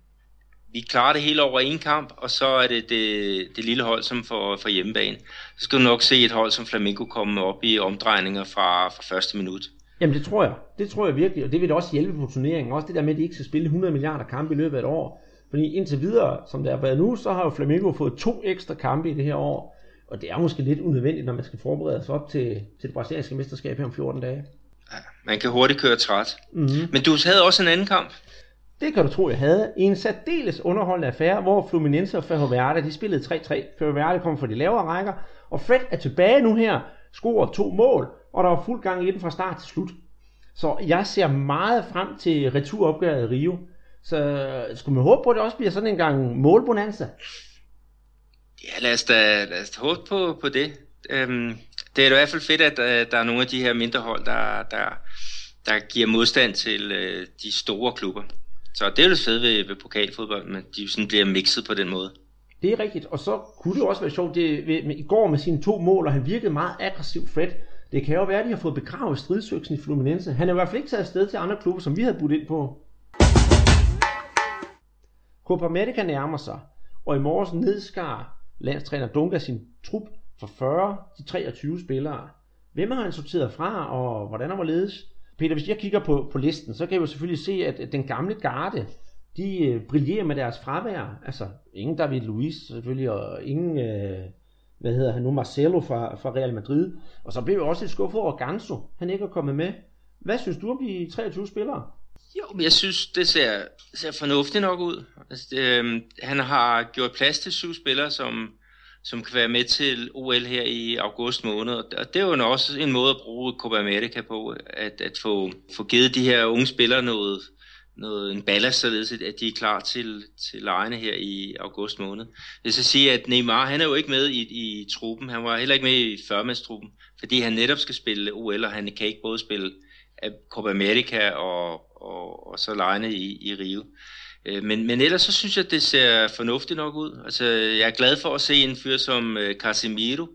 vi klarer det hele over en kamp, og så er det det, det lille hold, som får, får hjemmebane. Så skal du nok se et hold som Flamengo komme op i omdrejninger fra, fra første minut. Jamen det tror jeg. Det tror jeg virkelig, og det vil det også hjælpe på turneringen. Også det der med, at de ikke skal spille 100 milliarder kampe i løbet af et år. Fordi indtil videre, som det er været nu, så har jo Flamengo fået to ekstra kampe i det her år. Og det er måske lidt unødvendigt, når man skal forberede sig op til, til det brasilianske mesterskab her om 14 dage. Ja, man kan hurtigt køre træt. Mm-hmm. Men du havde også en anden kamp. Det kan du tro, jeg havde. I en særdeles underholdende affære, hvor Fluminense og Ferroviaria, de spillede 3-3. Ferroviaria kom fra de lavere rækker, og Fred er tilbage nu her, scorer to mål, og der var fuld gang i den fra start til slut. Så jeg ser meget frem til returopgøret i Rio. Så skulle man håbe på, at det også bliver sådan en gang målbonanza? Ja, lad os da, lad os da håbe på, på det. Øhm, det er i hvert fald fedt, at uh, der er nogle af de her mindre hold, der, der, der giver modstand til uh, de store klubber. Så det er jo det fede ved, ved pokalfodbold, men de sådan bliver mixet på den måde. Det er rigtigt, og så kunne det også være sjovt, det, ved, med, i går med sine to mål, og han virkede meget aggressiv Fred. Det kan jo være, at de har fået begravet stridsøksen i Fluminense. Han er i hvert fald ikke taget afsted til andre klubber, som vi havde budt ind på. Copa America nærmer sig, og i morges nedskar landstræner Dunga sin trup fra 40 til 23 spillere. Hvem har han sorteret fra, og hvordan og hvorledes? Peter, hvis jeg kigger på, på listen, så kan jeg jo selvfølgelig se, at den gamle garde, de øh, brillerer med deres fravær. Altså, ingen David Luiz selvfølgelig, og ingen, øh, hvad hedder han nu, Marcelo fra, fra Real Madrid. Og så blev jeg også lidt skuffet over Ganso, han ikke er kommet med. Hvad synes du om de 23 spillere? Jo, men jeg synes, det ser, ser fornuftigt nok ud. Altså, det, øh, han har gjort plads til syv spillere, som, som kan være med til OL her i august måned. Og det er jo også en måde at bruge Copa America på, at, at få, få givet de her unge spillere noget, noget, en ballast, således at de er klar til, til lejene her i august måned. Jeg skal sige, at Neymar, han er jo ikke med i, i truppen. Han var heller ikke med i førmandstruppen, fordi han netop skal spille OL, og han kan ikke både spille øh, Copa America og, og, og så lejene i, i Rio. Øh, men, men ellers så synes jeg, at det ser fornuftigt nok ud. Altså, jeg er glad for at se en fyr som øh, Casemiro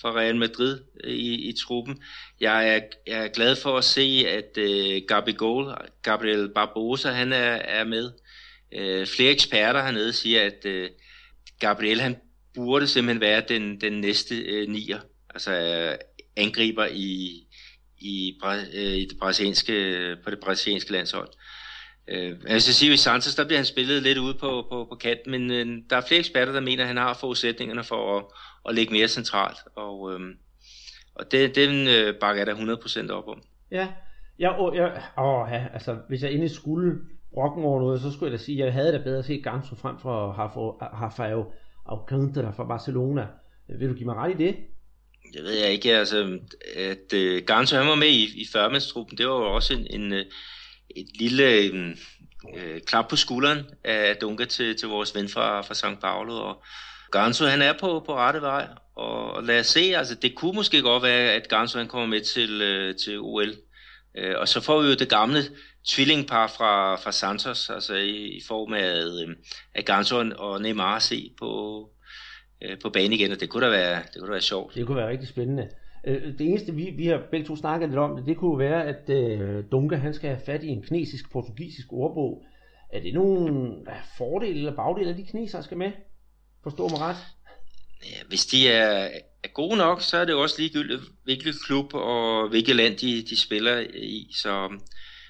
fra Real Madrid øh, i, i truppen. Jeg er, jeg er glad for at se, at uh, Gabriel, Gabriel Barbosa han er, er med. Uh, flere eksperter hernede siger, at uh, Gabriel han burde simpelthen være den, den næste uh, nier. Altså uh, angriber i, i, øh, i det brasilianske, på det brasilianske landshold. Øh, jeg skal sige, at i Santos, der bliver han spillet lidt ude på, på, på kanten, men øh, der er flere eksperter, der mener, at han har forudsætningerne for at, at ligge mere centralt, og, øh, og det, den øh, bakker jeg da 100% op om. Ja, ja, åh, ja, åh, ja, altså hvis jeg endelig skulle brokken over noget, så skulle jeg da sige, at jeg havde da bedre set Ganso frem for Rafael Alcantara fra Barcelona. Vil du give mig ret i det? Det ved jeg ikke, altså, at øh, uh, Ganso han var med i, i førmandstruppen, det var jo også en, en, øh, et lille øh, øh, klap på skulderen af Dunga til, til vores ven fra, fra St. Paulo, og Ganso han er på, på rette vej, og lad os se, altså det kunne måske godt være, at Ganso han kommer med til, øh, til OL, øh, og så får vi jo det gamle tvillingpar fra, fra Santos, altså i, i form af, øh, af Ganso og Neymar se på, øh, på banen igen, og det kunne da være, det kunne da være sjovt. Det kunne være rigtig spændende. Øh, det eneste, vi, vi har begge to snakket lidt om, det, det kunne være, at øh, Dunga han skal have fat i en kinesisk-portugisisk ordbog. Er det nogle fordele eller bagdele af de kinesere skal med? Forstår mig ret? Ja, hvis de er, er gode nok, så er det jo også ligegyldigt, hvilket klub og hvilket land de, de spiller i. Så,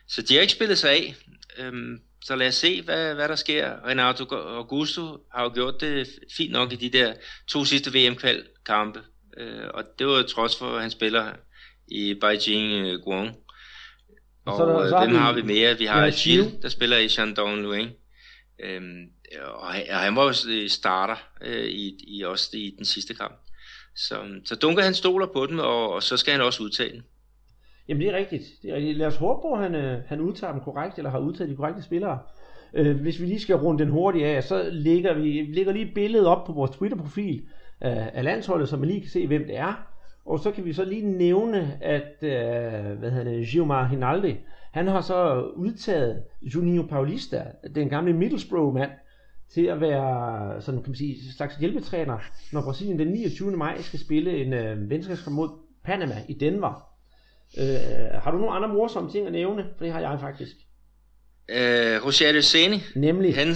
så de har ikke spillet sig af. Øhm, så lad os se, hvad, hvad der sker. Renato Augusto har jo gjort det fint nok i de der to sidste VM-kampe. Øh, og det var trods for, at han spiller i Beijing øh, Guang. Og så der, så øh, hvem har vi mere? Vi har Gilles, der spiller i Shandong Luang. Øhm, og, han, og han var jo starter øh, i, i, også i den sidste kamp. Så, så Dunker han stoler på den, og, og så skal han også udtage den. Jamen det er rigtigt. Det er rigtigt. Lad os håbe på, at han, øh, han udtager dem korrekt, eller har udtaget de korrekte spillere. Øh, hvis vi lige skal runde den hurtigt af, så lægger vi lægger lige billedet op på vores Twitter-profil øh, af landsholdet, så man lige kan se, hvem det er. Og så kan vi så lige nævne, at øh, hvad hedder det, Gilmar Hinaldi, han har så udtaget Juninho Paulista, den gamle Middlesbrough-mand, til at være sådan, kan man sige, en slags hjælpetræner, når Brasilien den 29. maj skal spille en øh, venskabskamp mod Panama i Denver. Øh, har du nogle andre morsomme ting at nævne? For det har jeg faktisk. Øh, Roger Seni, Nemlig. han,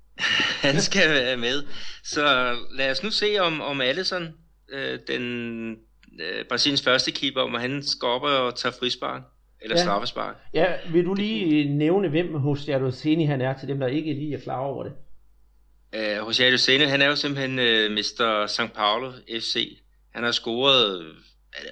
*laughs* han skal være med. Så lad os nu se, om, om Allison, øh, den øh, Brasiliens første keeper, om han op og tage frispark. Eller Ja. straffespark. Ja, vil du lige nævne, hvem hos Seni han er, til dem, der ikke lige er klar over det? Øh, Roger Seni, han er jo simpelthen øh, Mr. St. Paulo FC. Han har scoret det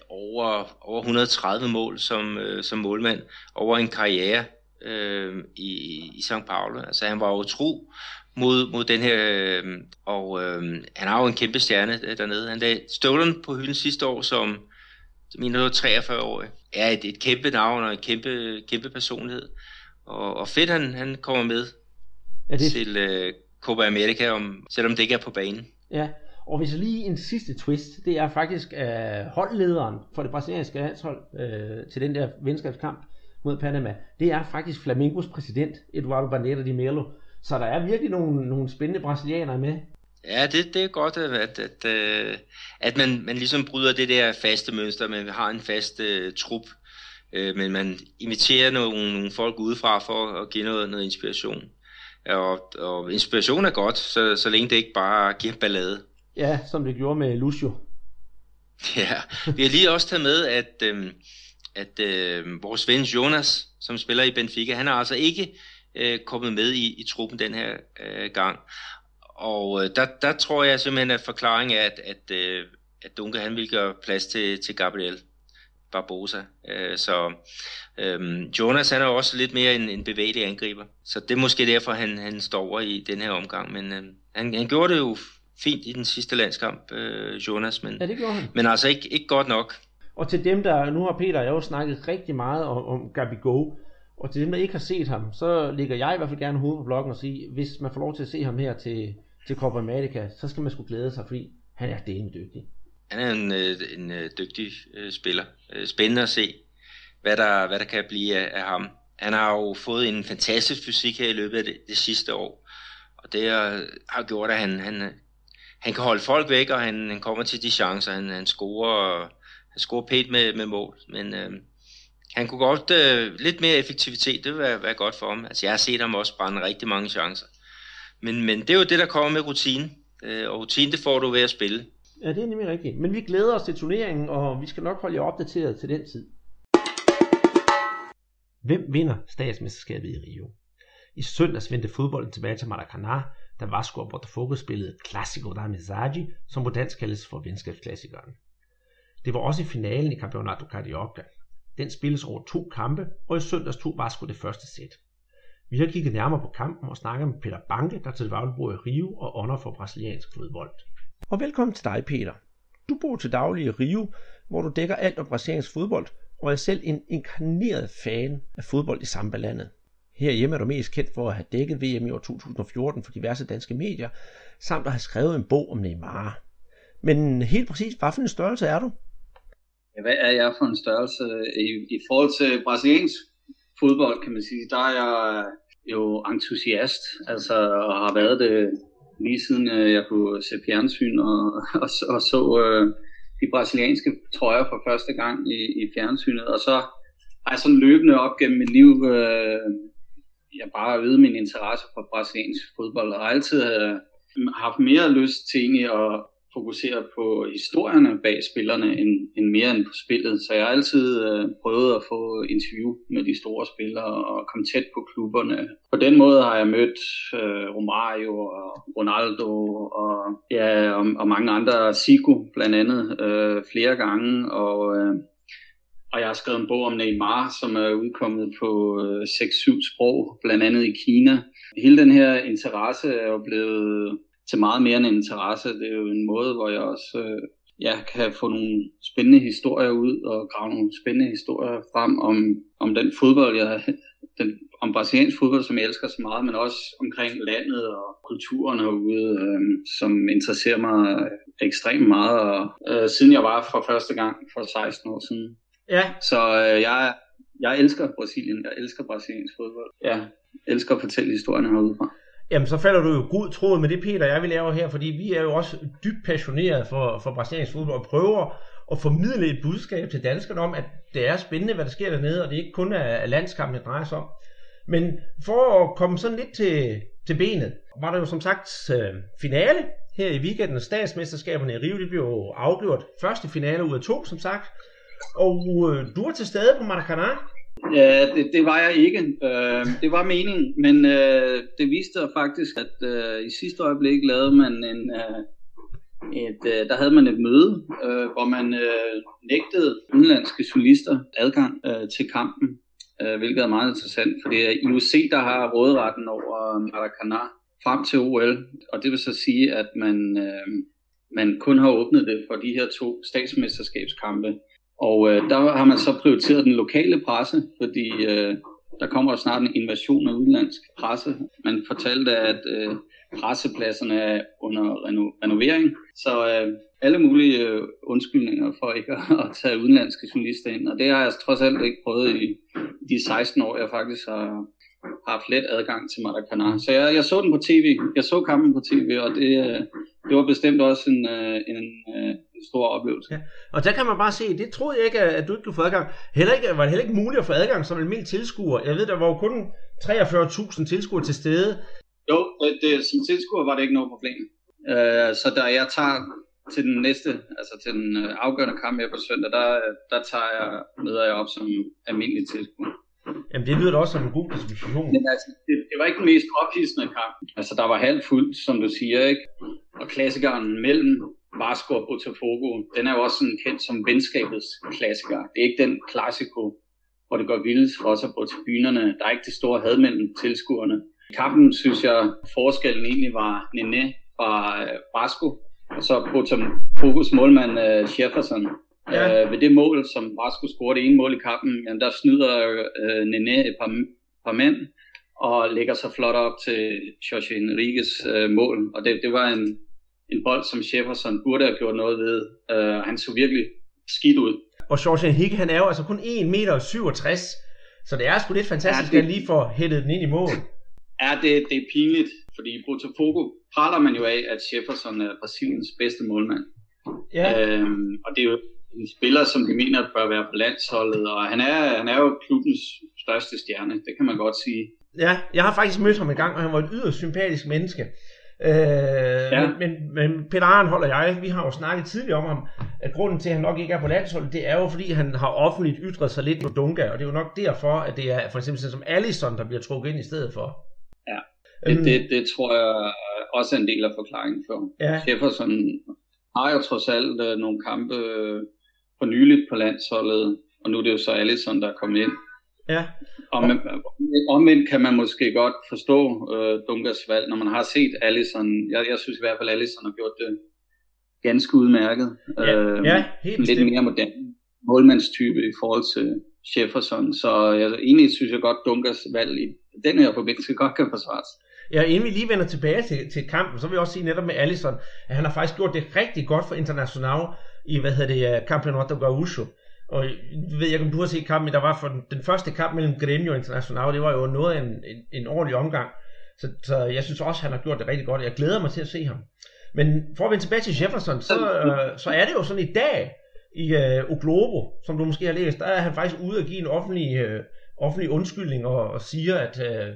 over, over 130 mål som, øh, som målmand over en karriere øh, i, i St. Paulo. Altså han var jo tro mod, mod den her, øh, og øh, han har jo en kæmpe stjerne øh, dernede. Han lagde støvlen på hylden sidste år som, jeg mener det var 43 år. Er et, et kæmpe navn og en kæmpe, kæmpe personlighed. Og, og fedt han, han kommer med Er det, til øh, Copa America, om, selvom det ikke er på banen. Ja, og hvis lige en sidste twist, det er faktisk øh, holdlederen for det brasilianske landshold øh, til den der venskabskamp mod Panama. Det er faktisk Flamingos præsident, Eduardo Bandeira de Melo. Så der er virkelig nogle, nogle spændende brasilianere med. Ja, det, det er godt, øh, at, at, at, at man, man ligesom bryder det der faste mønster, man har en fast uh, trup, uh, men man inviterer nogle, nogle folk udefra for at give noget, noget inspiration. Og, og inspiration er godt, så, så længe det ikke bare giver ballade. Ja, som det gjorde med Lucio. Ja, vi har lige også taget med, at, øh, at øh, vores ven Jonas, som spiller i Benfica, han er altså ikke øh, kommet med i, i truppen den her øh, gang. Og øh, der, der tror jeg simpelthen, at forklaringen er, at, at, øh, at Dunke han vil gøre plads til, til Gabriel Barbosa. Øh, så øh, Jonas han er også lidt mere en, en bevægelig angriber. Så det er måske derfor, han, han står over i den her omgang. Men øh, han, han gjorde det jo fint i den sidste landskamp, øh, Jonas, men, Ja, det gjorde han. men altså ikke, ikke godt nok. Og til dem, der nu har Peter og jeg jo snakket rigtig meget om, om Gabi Go, og til dem, der ikke har set ham, så ligger jeg i hvert fald gerne hovedet på bloggen og sige, hvis man får lov til at se ham her til, til Copa America, så skal man sgu glæde sig, fordi han er delen dygtig. Han er en, øh, en øh, dygtig øh, spiller. Spændende at se, hvad der, hvad der kan blive af, af ham. Han har jo fået en fantastisk fysik her i løbet af det, det sidste år. Og det har, har gjort, at han, han, han kan holde folk væk, og han, han kommer til de chancer. Han, han scorer, han scorer pænt med, med mål. Men øh, han kunne godt øh, lidt mere effektivitet. Det vil være, være godt for ham. Altså, jeg har set ham også brænde rigtig mange chancer. Men, men det er jo det, der kommer med rutine. Øh, og rutine, det får du ved at spille. Ja, det er nemlig rigtigt. Men vi glæder os til turneringen, og vi skal nok holde jer opdateret til den tid. Hvem vinder statsmesterskabet i Rio? I søndags vendte fodbolden tilbage til Maracanã, der Vasco og Botafogo spillede Clásico da Amizade, som på dansk kaldes for venskabsklassikeren. Det var også i finalen i Campeonato Carioca. Den spilles over to kampe, og i søndags tog Vasco det første sæt. Vi har kigget nærmere på kampen og snakket med Peter Banke, der til daglig bor i Rio og ånder for brasiliansk fodbold. Og velkommen til dig, Peter. Du bor til daglig i Rio, hvor du dækker alt om brasiliansk fodbold, og er selv en inkarneret fan af fodbold i Samba-landet. Herhjemme er du mest kendt for at have dækket VM i år 2014 for diverse danske medier, samt at have skrevet en bog om Neymar. Men helt præcis, hvad for en størrelse er du? Ja, hvad er jeg for en størrelse i, i forhold til brasiliansk fodbold, kan man sige, der er jeg jo entusiast, altså og har været det lige siden øh, jeg kunne se fjernsyn og, *laughs* og, og så øh, de brasilianske trøjer for første gang i, i fjernsynet, og så har jeg sådan løbende op gennem mit liv, øh, jeg bare øgede min interesse for brasiliansk fodbold, og har altid havde haft mere lyst til egentlig at fokusere på historierne bag spillerne end, end mere end på spillet. Så jeg har altid øh, prøvet at få interview med de store spillere og komme tæt på klubberne. På den måde har jeg mødt øh, Romario og Ronaldo og, ja, og, og mange andre, Sigo blandt andet, øh, flere gange. Og, øh, og jeg har skrevet en bog om Neymar, som er udkommet på øh, 6-7 sprog, blandt andet i Kina. Hele den her interesse er jo blevet til meget mere end en interesse. Det er jo en måde, hvor jeg også øh, ja, kan få nogle spændende historier ud og grave nogle spændende historier frem om, om den fodbold, jeg, den, om brasiliansk fodbold, som jeg elsker så meget, men også omkring landet og kulturen herude, øh, som interesserer mig ekstremt meget, og, øh, siden jeg var for første gang for 16 år siden. Ja. Så øh, jeg, jeg elsker Brasilien, jeg elsker brasiliansk fodbold. Ja, elsker at fortælle historierne herude fra. Jamen, så falder du jo god tråd med det, Peter, jeg vil lave her, fordi vi er jo også dybt passionerede for, for brasiliansk fodbold og prøver at formidle et budskab til danskerne om, at det er spændende, hvad der sker dernede, og det ikke kun er landskampen, det drejer sig om. Men for at komme sådan lidt til, til benet, var der jo som sagt øh, finale her i weekenden. Statsmesterskaberne i Rio, de blev jo afgjort første finale ud af to, som sagt. Og øh, du var til stede på Maracanã. Ja, det, det var jeg ikke. Øh, det var meningen, men øh, det viste sig faktisk, at øh, i sidste øjeblik lavede man en, øh, et, øh, der havde man et møde, øh, hvor man øh, nægtede udenlandske journalister adgang øh, til kampen, øh, hvilket er meget interessant, for det er IOC, der har råderetten over Maracanã frem til OL, og det vil så sige, at man, øh, man kun har åbnet det for de her to statsmesterskabskampe. Og øh, der har man så prioriteret den lokale presse, fordi øh, der kommer snart en invasion af udenlandsk presse. Man fortalte, at øh, pressepladserne er under reno- renovering, så øh, alle mulige øh, undskyldninger for ikke at, at tage udenlandske journalister ind. Og det har jeg trods alt ikke prøvet i de 16 år, jeg faktisk har haft let adgang til Maracanã. Så jeg, jeg så den på tv. Jeg så kampen på tv, og det, øh, det var bestemt også en, øh, en, en, en stor oplevelse. Ja. Og der kan man bare se, det troede jeg ikke, at du ikke kunne få adgang. Heller ikke, var det heller ikke muligt at få adgang som almindelig tilskuer. Jeg ved, der var jo kun 43.000 tilskuere til stede. Jo, det, det, som tilskuer var det ikke noget problem. Uh, så da jeg tager til den næste, altså til den uh, afgørende kamp her på søndag, der, der tager jeg, møder jeg op som almindelig tilskuer. Jamen det lyder da også som en god disposition. Men altså, det, det var ikke den mest ophidsende kamp. Altså der var halvt fuldt, som du siger, ikke? Og klassikeren mellem Vasco og Botafogo, den er jo også sådan kendt som venskabets klassiker. Det er ikke den klassiko, hvor det går vildt for os at gå til bynerne. Der er ikke det store had mellem tilskuerne. I kampen synes jeg, forskellen egentlig var Nene fra øh, Vasco, og så Botafogos målmand Jefferson. Ja. Uh, ved det mål, som Vasco scorede det ene mål i kampen, jamen, der snyder uh, Nene et par, par mænd, og lægger sig flot op til Jorge Enriquez uh, mål. Og det, det var en, en bold, som Jefferson burde have gjort noget ved. Uh, han så virkelig skidt ud. Og Jorge Enrique, han er jo altså kun 1 meter 67, så det er sgu lidt fantastisk, ja, det... at han lige får hættet den ind i mål. Ja, det, det er pinligt, fordi i Botafogo praler man jo af, at Jefferson er Brasiliens bedste målmand. Ja. Øhm, og det er jo en spiller, som de mener bør være på landsholdet, og han er, han er jo klubbens største stjerne, det kan man godt sige. Ja, jeg har faktisk mødt ham en gang, og han var et yderst sympatisk menneske. Øh, ja. men, men, men Peter Arnhold og jeg, vi har jo snakket tidligere om ham, at grunden til, at han nok ikke er på landsholdet, det er jo fordi, han har offentligt ytret sig lidt på Dunga, og det er jo nok derfor, at det er for eksempel sådan som Allison, der bliver trukket ind i stedet for. Ja, det, det, det tror jeg også er en del af forklaringen for. Ja. Jefferson har jo trods alt uh, nogle kampe uh, for nyligt på landsholdet, og nu er det jo så Allison, der er kommet ind. Ja. Og med, omvendt kan man måske godt forstå uh, Dungas valg, når man har set Allison. Jeg, jeg synes i hvert fald, Allison har gjort det ganske udmærket. Ja, uh, ja helt Lidt bestemt. mere moderne målmandstype i forhold til Jefferson. Så jeg, egentlig synes jeg godt, Dungas valg i den her forbindelse godt kan forsvares. Ja, inden vi lige vender tilbage til, til kampen, så vil jeg også sige netop med Allison, at han har faktisk gjort det rigtig godt for International i, hvad hedder det, Campeonato Gaúcho. Og jeg ved ikke, om du har set kampen, der var for den, den første kamp mellem Grêmio og International, det var jo noget af en, en, en ordentlig omgang. Så, så jeg synes også, han har gjort det rigtig godt. Jeg glæder mig til at se ham. Men for at vende tilbage til Jefferson, så, øh, så er det jo sådan i dag i øh, O Globo, som du måske har læst, der er han faktisk ude at give en offentlig, øh, offentlig undskyldning og, og siger, at øh,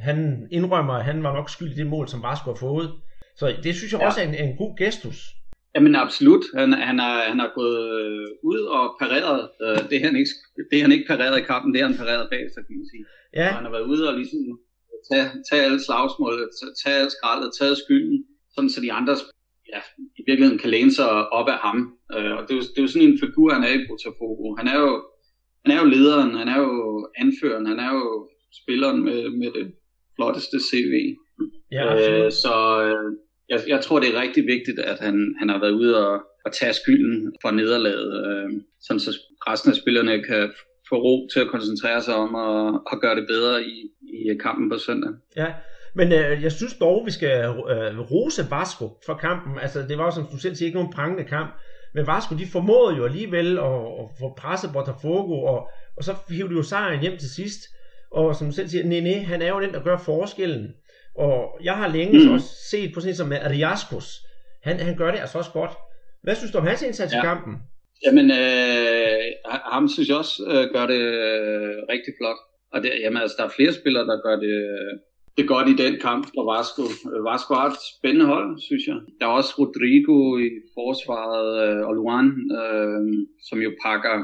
han indrømmer, at han var nok skyld i det mål, som Vasco har fået. Så det synes jeg ja. også er en, en god gestus. Jamen absolut. Han, han, har, han har gået øh, ud og pareret øh, det, han ikke, det, han ikke pareret i kampen, det har han pareret bag sig, kan man sige. Ja. Og han har været ude og ligesom tage, tage alle slagsmål, tage alle skraldet, tage skylden, sådan så de andre ja, i virkeligheden kan læne sig op af ham. Øh, og det er, jo, det er jo sådan en figur, han er i Botafogo. Han er jo, han er jo lederen, han er jo anføreren, han er jo spilleren med, med det flotteste CV. Ja, øh, så øh, jeg, jeg tror, det er rigtig vigtigt, at han, han har været ude og, og tage skylden for nederlaget, øh, sådan så resten af spillerne kan få ro til at koncentrere sig om at, at gøre det bedre i, i kampen på søndag. Ja, men øh, jeg synes dog, vi skal øh, rose Vasco for kampen. Altså, det var som du selv siger, ikke nogen prangende kamp. Men Vasco, de formåede jo alligevel at, at få presset Botafogo, og, og så hiv de jo sejren hjem til sidst. Og som du selv siger, Nene, han er jo den, der gør forskellen. Og jeg har længe Mm. også set på sådan som Riaskos. Han, han gør det altså også godt. Hvad synes du om hans indsats ja. i kampen? Jamen, øh, ham synes jeg også øh, gør det øh, rigtig flot. Og det, jamen, altså, der er flere spillere, der gør det, øh, det godt i den kamp for Vasco. Øh, Vasco har et spændende hold, synes jeg. Der er også Rodrigo i forsvaret, øh, og Luan, øh, som jo pakker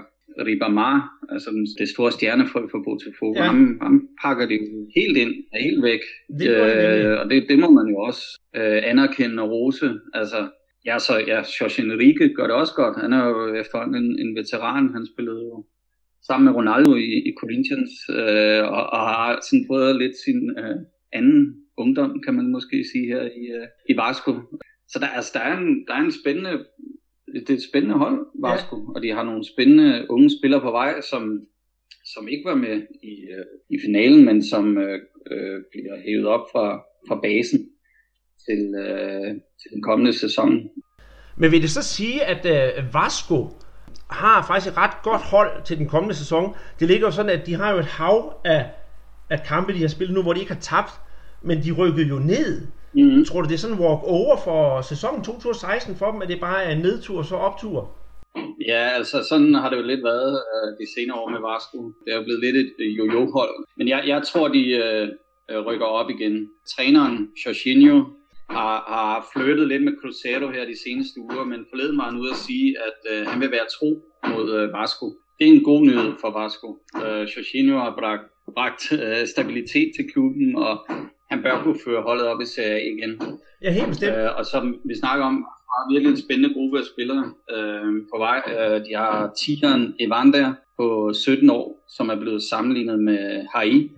Ribamar, altså det store stjernefolk for Botafogo. Ja. Ham, ham pakker det jo helt ind, helt væk. Det øh, og det, det må man jo også øh, anerkende og rose. Altså, Ja, så ja, Jorge Enrique gør det også godt. Han er jo efterhånden en, en veteran. Han spillede jo sammen med Ronaldo i, i Corinthians, øh, og, og har sådan fået lidt sin øh, anden ungdom, kan man måske sige her i, øh, i Vasco. Så der, altså, der, er en, der er en spændende, det er et spændende hold, Vasco, ja. og de har nogle spændende unge spillere på vej, som, som ikke var med i, øh, i finalen, men som øh, øh, bliver hævet op fra, fra basen til, øh, til den kommende sæson. Men vil det så sige, at øh, Vasco har faktisk et ret godt hold til den kommende sæson? Det ligger jo sådan, at de har jo et hav af, af kampe, de har spillet nu, hvor de ikke har tabt, men de rykkede jo ned. Mm-hmm. Tror du, det er sådan en walk-over for sæsonen 2016 for dem, at det bare er en nedtur og så optur? Ja, altså sådan har det jo lidt været øh, de senere år med Vasco. Det er jo blevet lidt et øh, jo-jo-hold. Men jeg, jeg tror, de øh, øh, rykker op igen. Træneren, Jorginho, har, har flyttet lidt med Cruzeiro her de seneste uger, men forleden var han ude at sige, at øh, han vil være tro mod øh, Vasco. Det er en god nyhed for Vasco. Øh, Jorginho har bragt, bragt øh, stabilitet til klubben, og han bør kunne føre holdet op i Serie igen. Ja, helt bestemt. Øh, og som vi snakker om, har virkelig en spændende gruppe af spillere øh, på vej. Øh, de har tigeren Evander på 17 år, som er blevet sammenlignet med Hai,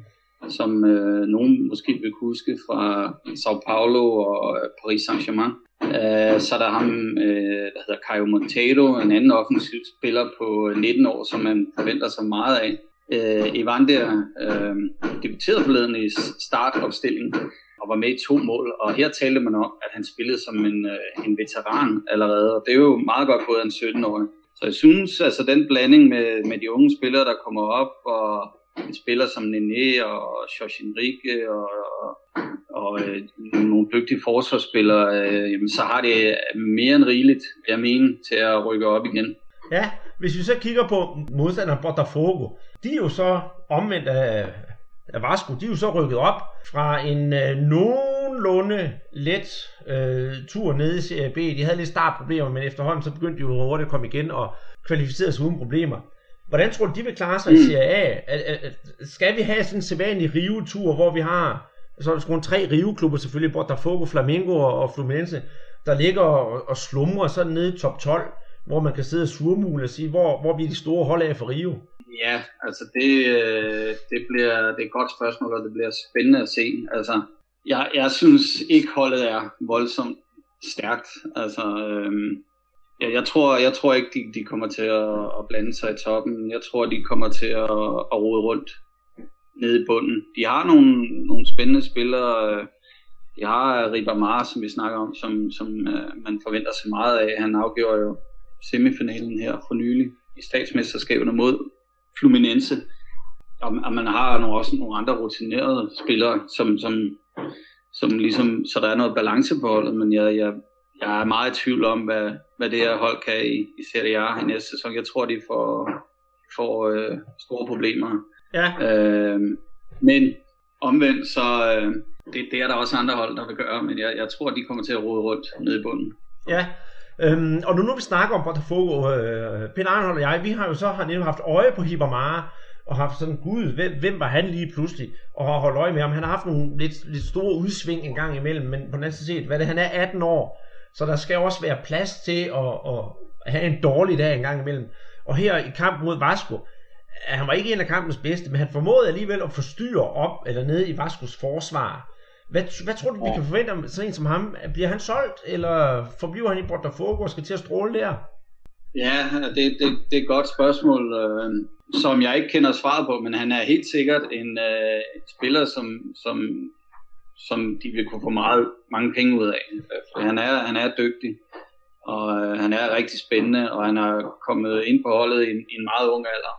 som øh, nogen måske vil huske fra Sao Paulo og øh, Paris Saint-Germain. Øh, så er der ham, øh, der hedder Caio Monteiro, en anden offensiv spiller på 19 år, som man forventer sig meget af. Øh, Evander øh, debuterede forleden i startopstillingen og var med i to mål, og her talte man om, at han spillede som en, øh, en veteran allerede, og det er jo meget godt gået af en 17-årig. Så jeg synes, altså den blanding med, med de unge spillere, der kommer op, og en spiller som Nene og Josh Enrique og, og, og øh, nogle dygtige forsvarsspillere, øh, jamen, så har det mere end rigeligt, jeg mener, til at rykke op igen. Ja, hvis vi så kigger på modstanderen Botafogo, de er jo så omvendt af, af Vasco, de er jo så rykket op fra en øh, nogenlunde let øh, tur nede i Serie B. De havde lidt startproblemer, men efterhånden så begyndte de jo hurtigt at komme igen og kvalificere sig uden problemer. Hvordan tror du, de vil klare sig mm. i Serie A? At, at, at, skal vi have sådan en sædvanlig rive-tur, hvor vi har så er der en tre riveklubber selvfølgelig, Botafogo, Flamengo og, og Fluminense, der ligger og, og slumrer sådan nede i top 12, hvor man kan sidde og surmule og sige, hvor, hvor bliver de store hold af for Rio? Ja, altså det, øh, det bliver det er et godt spørgsmål, og det bliver spændende at se. Altså, jeg, jeg synes ikke holdet er voldsomt stærkt. Altså, øhm, ja, jeg, tror, jeg tror ikke, de, de kommer til at, at blande sig i toppen. Jeg tror, de kommer til at, at rode rundt nede i bunden. De har nogle, nogle spændende spillere. De har Ribamar, som vi snakker om, som, som øh, man forventer sig meget af. Han afgjorde jo semifinalen her for nylig i statsmesterskaberne mod Fluminense. Og, og man har nogle, også nogle andre rutinerede spillere, som, som, som ligesom, så der er noget balance på holdet, men jeg, jeg, jeg er meget i tvivl om, hvad, hvad det her hold kan i, i Serie A i næste sæson. Jeg tror, de får, får øh, store problemer. Ja. Øh, men omvendt, så øh, det, det er der også andre hold, der vil gøre, men jeg, jeg tror, de kommer til at rode rundt nede i bunden. Ja, øhm, og nu når vi snakker om Botafogo, øh, Peter Arnold og jeg, vi har jo så har haft øje på Hibamara, og haft sådan, gud, hvem, hvem var han lige pludselig, og har holdt øje med ham. Han har haft nogle lidt, lidt store udsving en gang imellem, men på den anden side, hvad det, han er 18 år, så der skal også være plads til at, at have en dårlig dag en gang imellem. Og her i kampen mod Vasco, han var ikke en af kampens bedste, men han formåede alligevel at forstyrre op eller ned i Vascos forsvar. Hvad, hvad tror du, vi kan forvente om sådan en som ham? Bliver han solgt, eller forbliver han i Botafogo og skal til at stråle der? Ja, det, det, det er et godt spørgsmål, øh, som jeg ikke kender svaret på, men han er helt sikkert en øh, spiller, som, som, som de vil kunne få meget, mange penge ud af. For han er, han er dygtig, og øh, han er rigtig spændende, og han er kommet ind på holdet i, en- i en meget ung alder,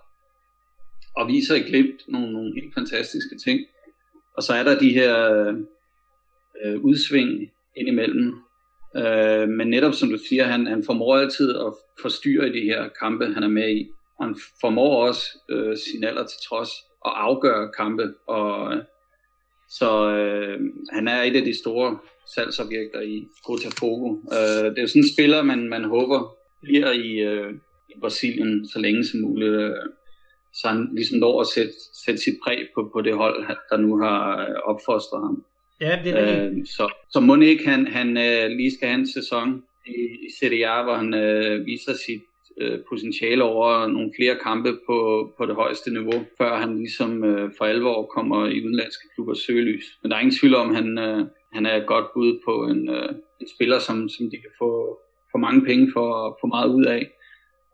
og viser i glimt nogle, nogle helt fantastiske ting. Og så er der de her, øh, øh, udsving indimellem. Øh, men netop som du siger, han, han formår altid at forstyrre i de her kampe, han er med i. Han formår også øh, sin alder til trods at afgøre kampe, og øh, så øh, han er et af de store salgsobjekter i Botafogo. Øh, det er jo sådan en spiller, man, man håber bliver i, øh, i Brasilien så længe som muligt. Øh, så han ligesom når at sætte, sætte sit præg på, på det hold, der nu har øh, opfostret ham. Ja, det er øh, så, så må ikke han, han øh, lige skal have en sæson i, i A, hvor han øh, viser sit øh, potentiale over nogle flere kampe på, på det højeste niveau, før han ligesom øh, for alvor kommer i udenlandske klubber søgelys. Men der er ingen tvivl om, at han, øh, han er et godt bud på en, øh, en spiller, som, som de kan få, få mange penge for at få meget ud af.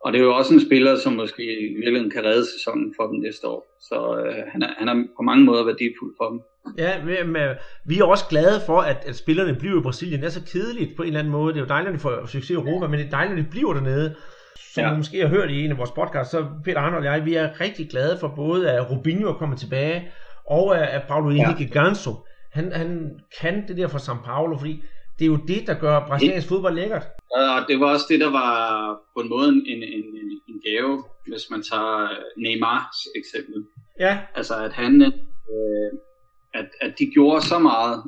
Og det er jo også en spiller, som måske i virkeligheden kan redde sæsonen for dem næste år. Så øh, han, er, han er på mange måder værdifuld for dem. Ja, men, vi er også glade for, at, at spillerne bliver i Brasilien. Det er så kedeligt på en eller anden måde. Det er jo dejligt, at de får succes i Europa, men det er dejligt, at de bliver dernede. Som ja. måske har hørt i en af vores podcasts, så Peter Arnold og jeg, vi er rigtig glade for både, at Rubinho er kommet tilbage, og at Paulo Henrique ja. Ganso, han, han kan det der for São Paulo, fordi det er jo det, der gør brasiliansk fodbold lækkert. Og det var også det, der var på en måde en, en, en, en gave, hvis man tager Neymars eksempel. Ja. Altså at han, øh, at, at de gjorde så meget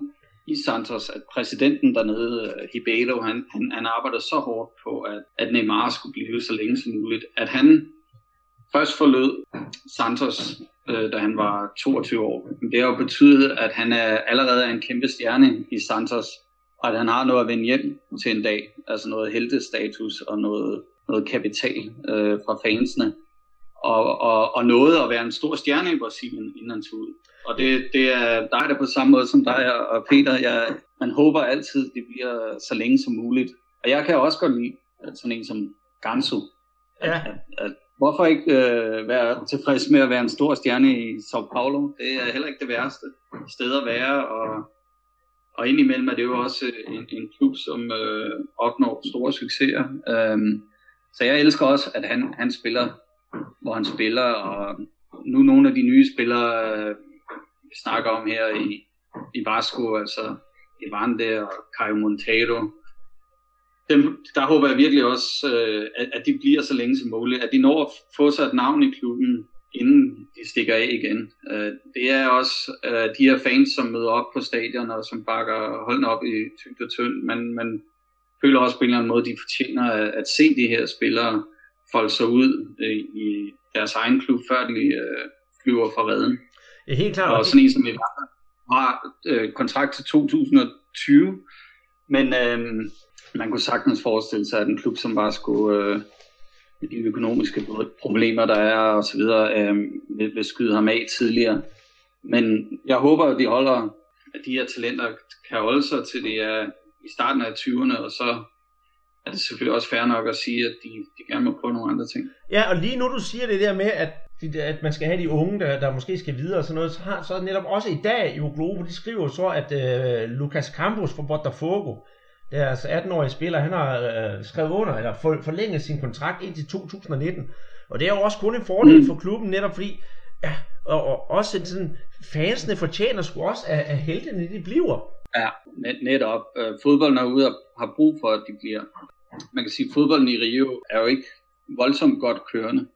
i Santos, at præsidenten dernede, Ribeiro, han, han, han arbejdede så hårdt på, at, at Neymar skulle blive så længe som muligt, at han først forlød Santos, øh, da han var 22 år. Det har jo betydet, at han er allerede er en kæmpe stjerne i Santos, og at han har noget at vende hjem til en dag, altså noget heltestatus og noget, noget kapital øh, fra fansene, og, og, og noget at være en stor stjerne i Brasilien, inden han tog ud. Og det, det er dig, der på samme måde som dig og Peter. Jeg, man håber altid, det bliver så længe som muligt. Og jeg kan også godt lide sådan en som Gansu. At, ja. at, at, hvorfor ikke øh, være tilfreds med at være en stor stjerne i São Paulo? Det er heller ikke det værste sted at være. Og, og indimellem er det jo også øh, en, en klub, som øh, opnår store succeser. Øhm, så jeg elsker også, at han, han spiller, hvor han spiller. Og nu nogle af de nye spillere... Øh, vi snakker om her i, i Vasco, altså Evande og Caio Montero. Dem, der håber jeg virkelig også, øh, at, at de bliver så længe som muligt, at de når at få sig et navn i klubben, inden de stikker af igen. Øh, det er også øh, de her fans, som møder op på stadion og som bakker holdene op i tygt og tynd. Man, man føler også på en eller anden måde, at de fortjener at, at se de her spillere folde sig ud øh, i deres egen klub, før de øh, flyver fra redden. Ja, helt klart. Og sådan en som Ivanka har øh, kontrakt til 2020, men øh, man kunne sagtens forestille sig, at en klub som bare skulle, øh, de økonomiske problemer, der er og så videre, øh, vil, vil skyde ham af tidligere. Men jeg håber, at de holder, at de her talenter kan holde sig til det er i starten af 20'erne, og så er det selvfølgelig også fair nok at sige, at de, de gerne må prøve nogle andre ting. Ja, og lige nu du siger det der med, at, at man skal have de unge, der, der måske skal videre og sådan noget, så har så netop også i dag i Globo, de skriver så, at øh, Lucas Campos fra Botafogo, deres altså 18-årige spiller, han har øh, skrevet under, eller for, forlænget sin kontrakt indtil 2019. Og det er jo også kun en fordel mm. for klubben, netop fordi, ja, og, og også sådan, fansene fortjener sgu også, at, at heltene de bliver. Ja, netop. Øh, fodbolden er ude og har brug for, at de bliver. Man kan sige, at fodbolden i Rio er jo ikke voldsomt godt kørende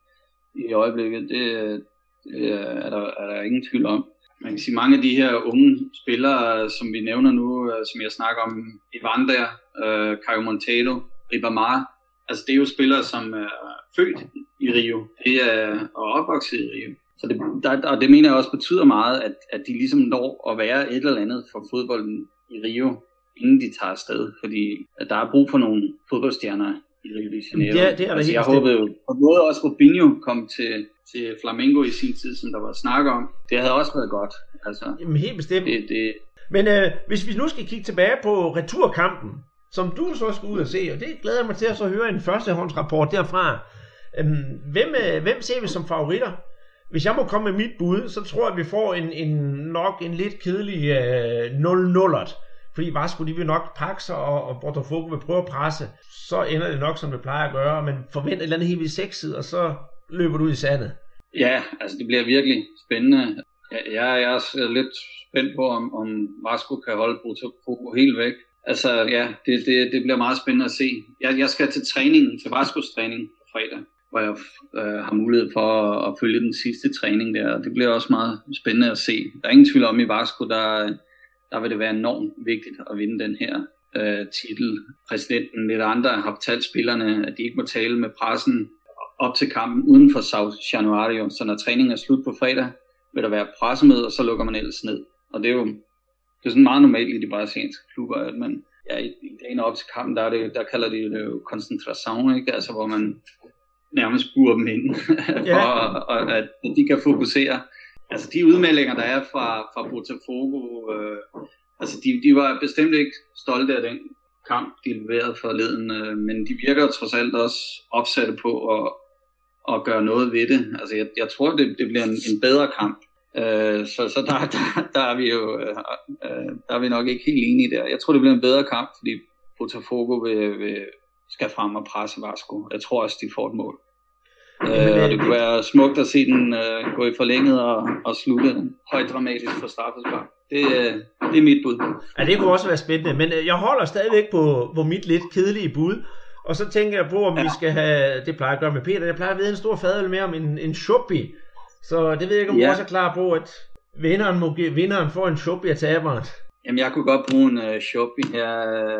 i øjeblikket. Det, øh, det er, der, er der ingen tvivl om. Man kan sige, mange af de her unge spillere, som vi nævner nu, øh, som jeg snakker om, Evander, øh, Caio Monteiro, Ribamar, altså det er jo spillere, som er født i Rio, det er, og opvokset i Rio. Så det, der, og det mener jeg også betyder meget, at, at de ligesom når at være et eller andet for fodbolden i Rio, inden de tager afsted, fordi at der er brug for nogle fodboldstjerner i Rio de Janeiro. Det er, det er altså, jeg håbede jo på en måde også, Rubinho kom til, til Flamengo i sin tid, som der var snak om. Det havde også været godt. Altså, Jamen helt bestemt. Det, det... Men øh, hvis vi nu skal kigge tilbage på returkampen, som du så skal ud og se, og det glæder jeg mig til at så høre en førstehåndsrapport derfra. Øhm, hvem, øh, hvem ser vi som favoritter? Hvis jeg må komme med mit bud, så tror jeg, at vi får en, en nok en lidt kedelig øh, 0-0'ert. Fordi Vasco de vil nok pakke sig, og, og Botafogo vil prøve at presse. Så ender det nok, som det plejer at gøre. Men forvent et eller andet helt vildt sexet, og så løber du i sandet. Ja, altså det bliver virkelig spændende. Jeg, jeg er også lidt spændt på, om, om Vasco kan holde Botafogo helt væk. Altså ja, det, det, det bliver meget spændende at se. Jeg, jeg skal til træningen, til Vascos træning på fredag, hvor jeg øh, har mulighed for at, at følge den sidste træning der. Det bliver også meget spændende at se. Der er ingen tvivl om i Vasco, der, der vil det være enormt vigtigt at vinde den her øh, titel. Præsidenten lidt andre har fortalt spillerne, at de ikke må tale med pressen op til kampen uden for South Januario. Så når træningen er slut på fredag, vil der være pressemøde, og så lukker man ellers ned. Og det er jo det er sådan meget normalt i de brasilianske klubber, at man ja, i, i dagen op til kampen, der, er det, der kalder de det jo koncentration, ikke? Altså, hvor man nærmest burer dem ind, *laughs* for at, at, at de kan fokusere. Altså de udmeldinger, der er fra, fra Botafogo, øh, altså de, de var bestemt ikke stolte af den kamp, de leverede forleden, øh, men de virker trods alt også opsatte på at, at gøre noget ved det. Altså jeg, jeg tror, det, det bliver en, en bedre kamp. Øh, så så der, *laughs* der, der, er vi jo øh, øh, der er vi nok ikke helt enige der. Jeg tror, det bliver en bedre kamp, fordi Botafogo vil, vil, skal frem og presse Vasco. Jeg tror også, de får et mål. Øh, og det kunne være smukt at se den øh, gå i forlænget og, og slutte højt dramatisk for straffespark. Det, øh, det er mit bud. Ja, det kunne også være spændende, men øh, jeg holder stadigvæk på, på mit lidt kedelige bud. Og så tænker jeg på, om ja. vi skal have, det plejer jeg at gøre med Peter, jeg plejer at vide en stor fadøl mere om en, en shoppi. Så det ved jeg ikke, om ja. du også er klar på, at vinderen, må, vinderen får en shoppi af taberen. Jamen, jeg kunne godt bruge en uh, shoppi her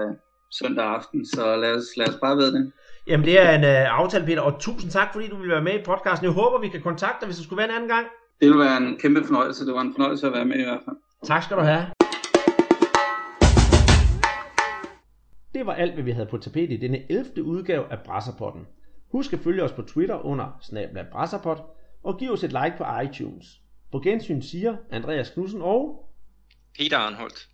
uh, søndag aften, så lad os, lad os bare ved det. Jamen, det er en uh, aftale, Peter, og tusind tak, fordi du vil være med i podcasten. Jeg håber, vi kan kontakte dig, hvis det skulle være en anden gang. Det vil være en kæmpe fornøjelse. Det var en fornøjelse at være med i hvert fald. Tak skal du have. Det var alt, hvad vi havde på tapet i denne 11. udgave af Brasserpotten. Husk at følge os på Twitter under snabla Brasserpot, og giv os et like på iTunes. På gensyn siger Andreas Knudsen og... Peter Arnholdt.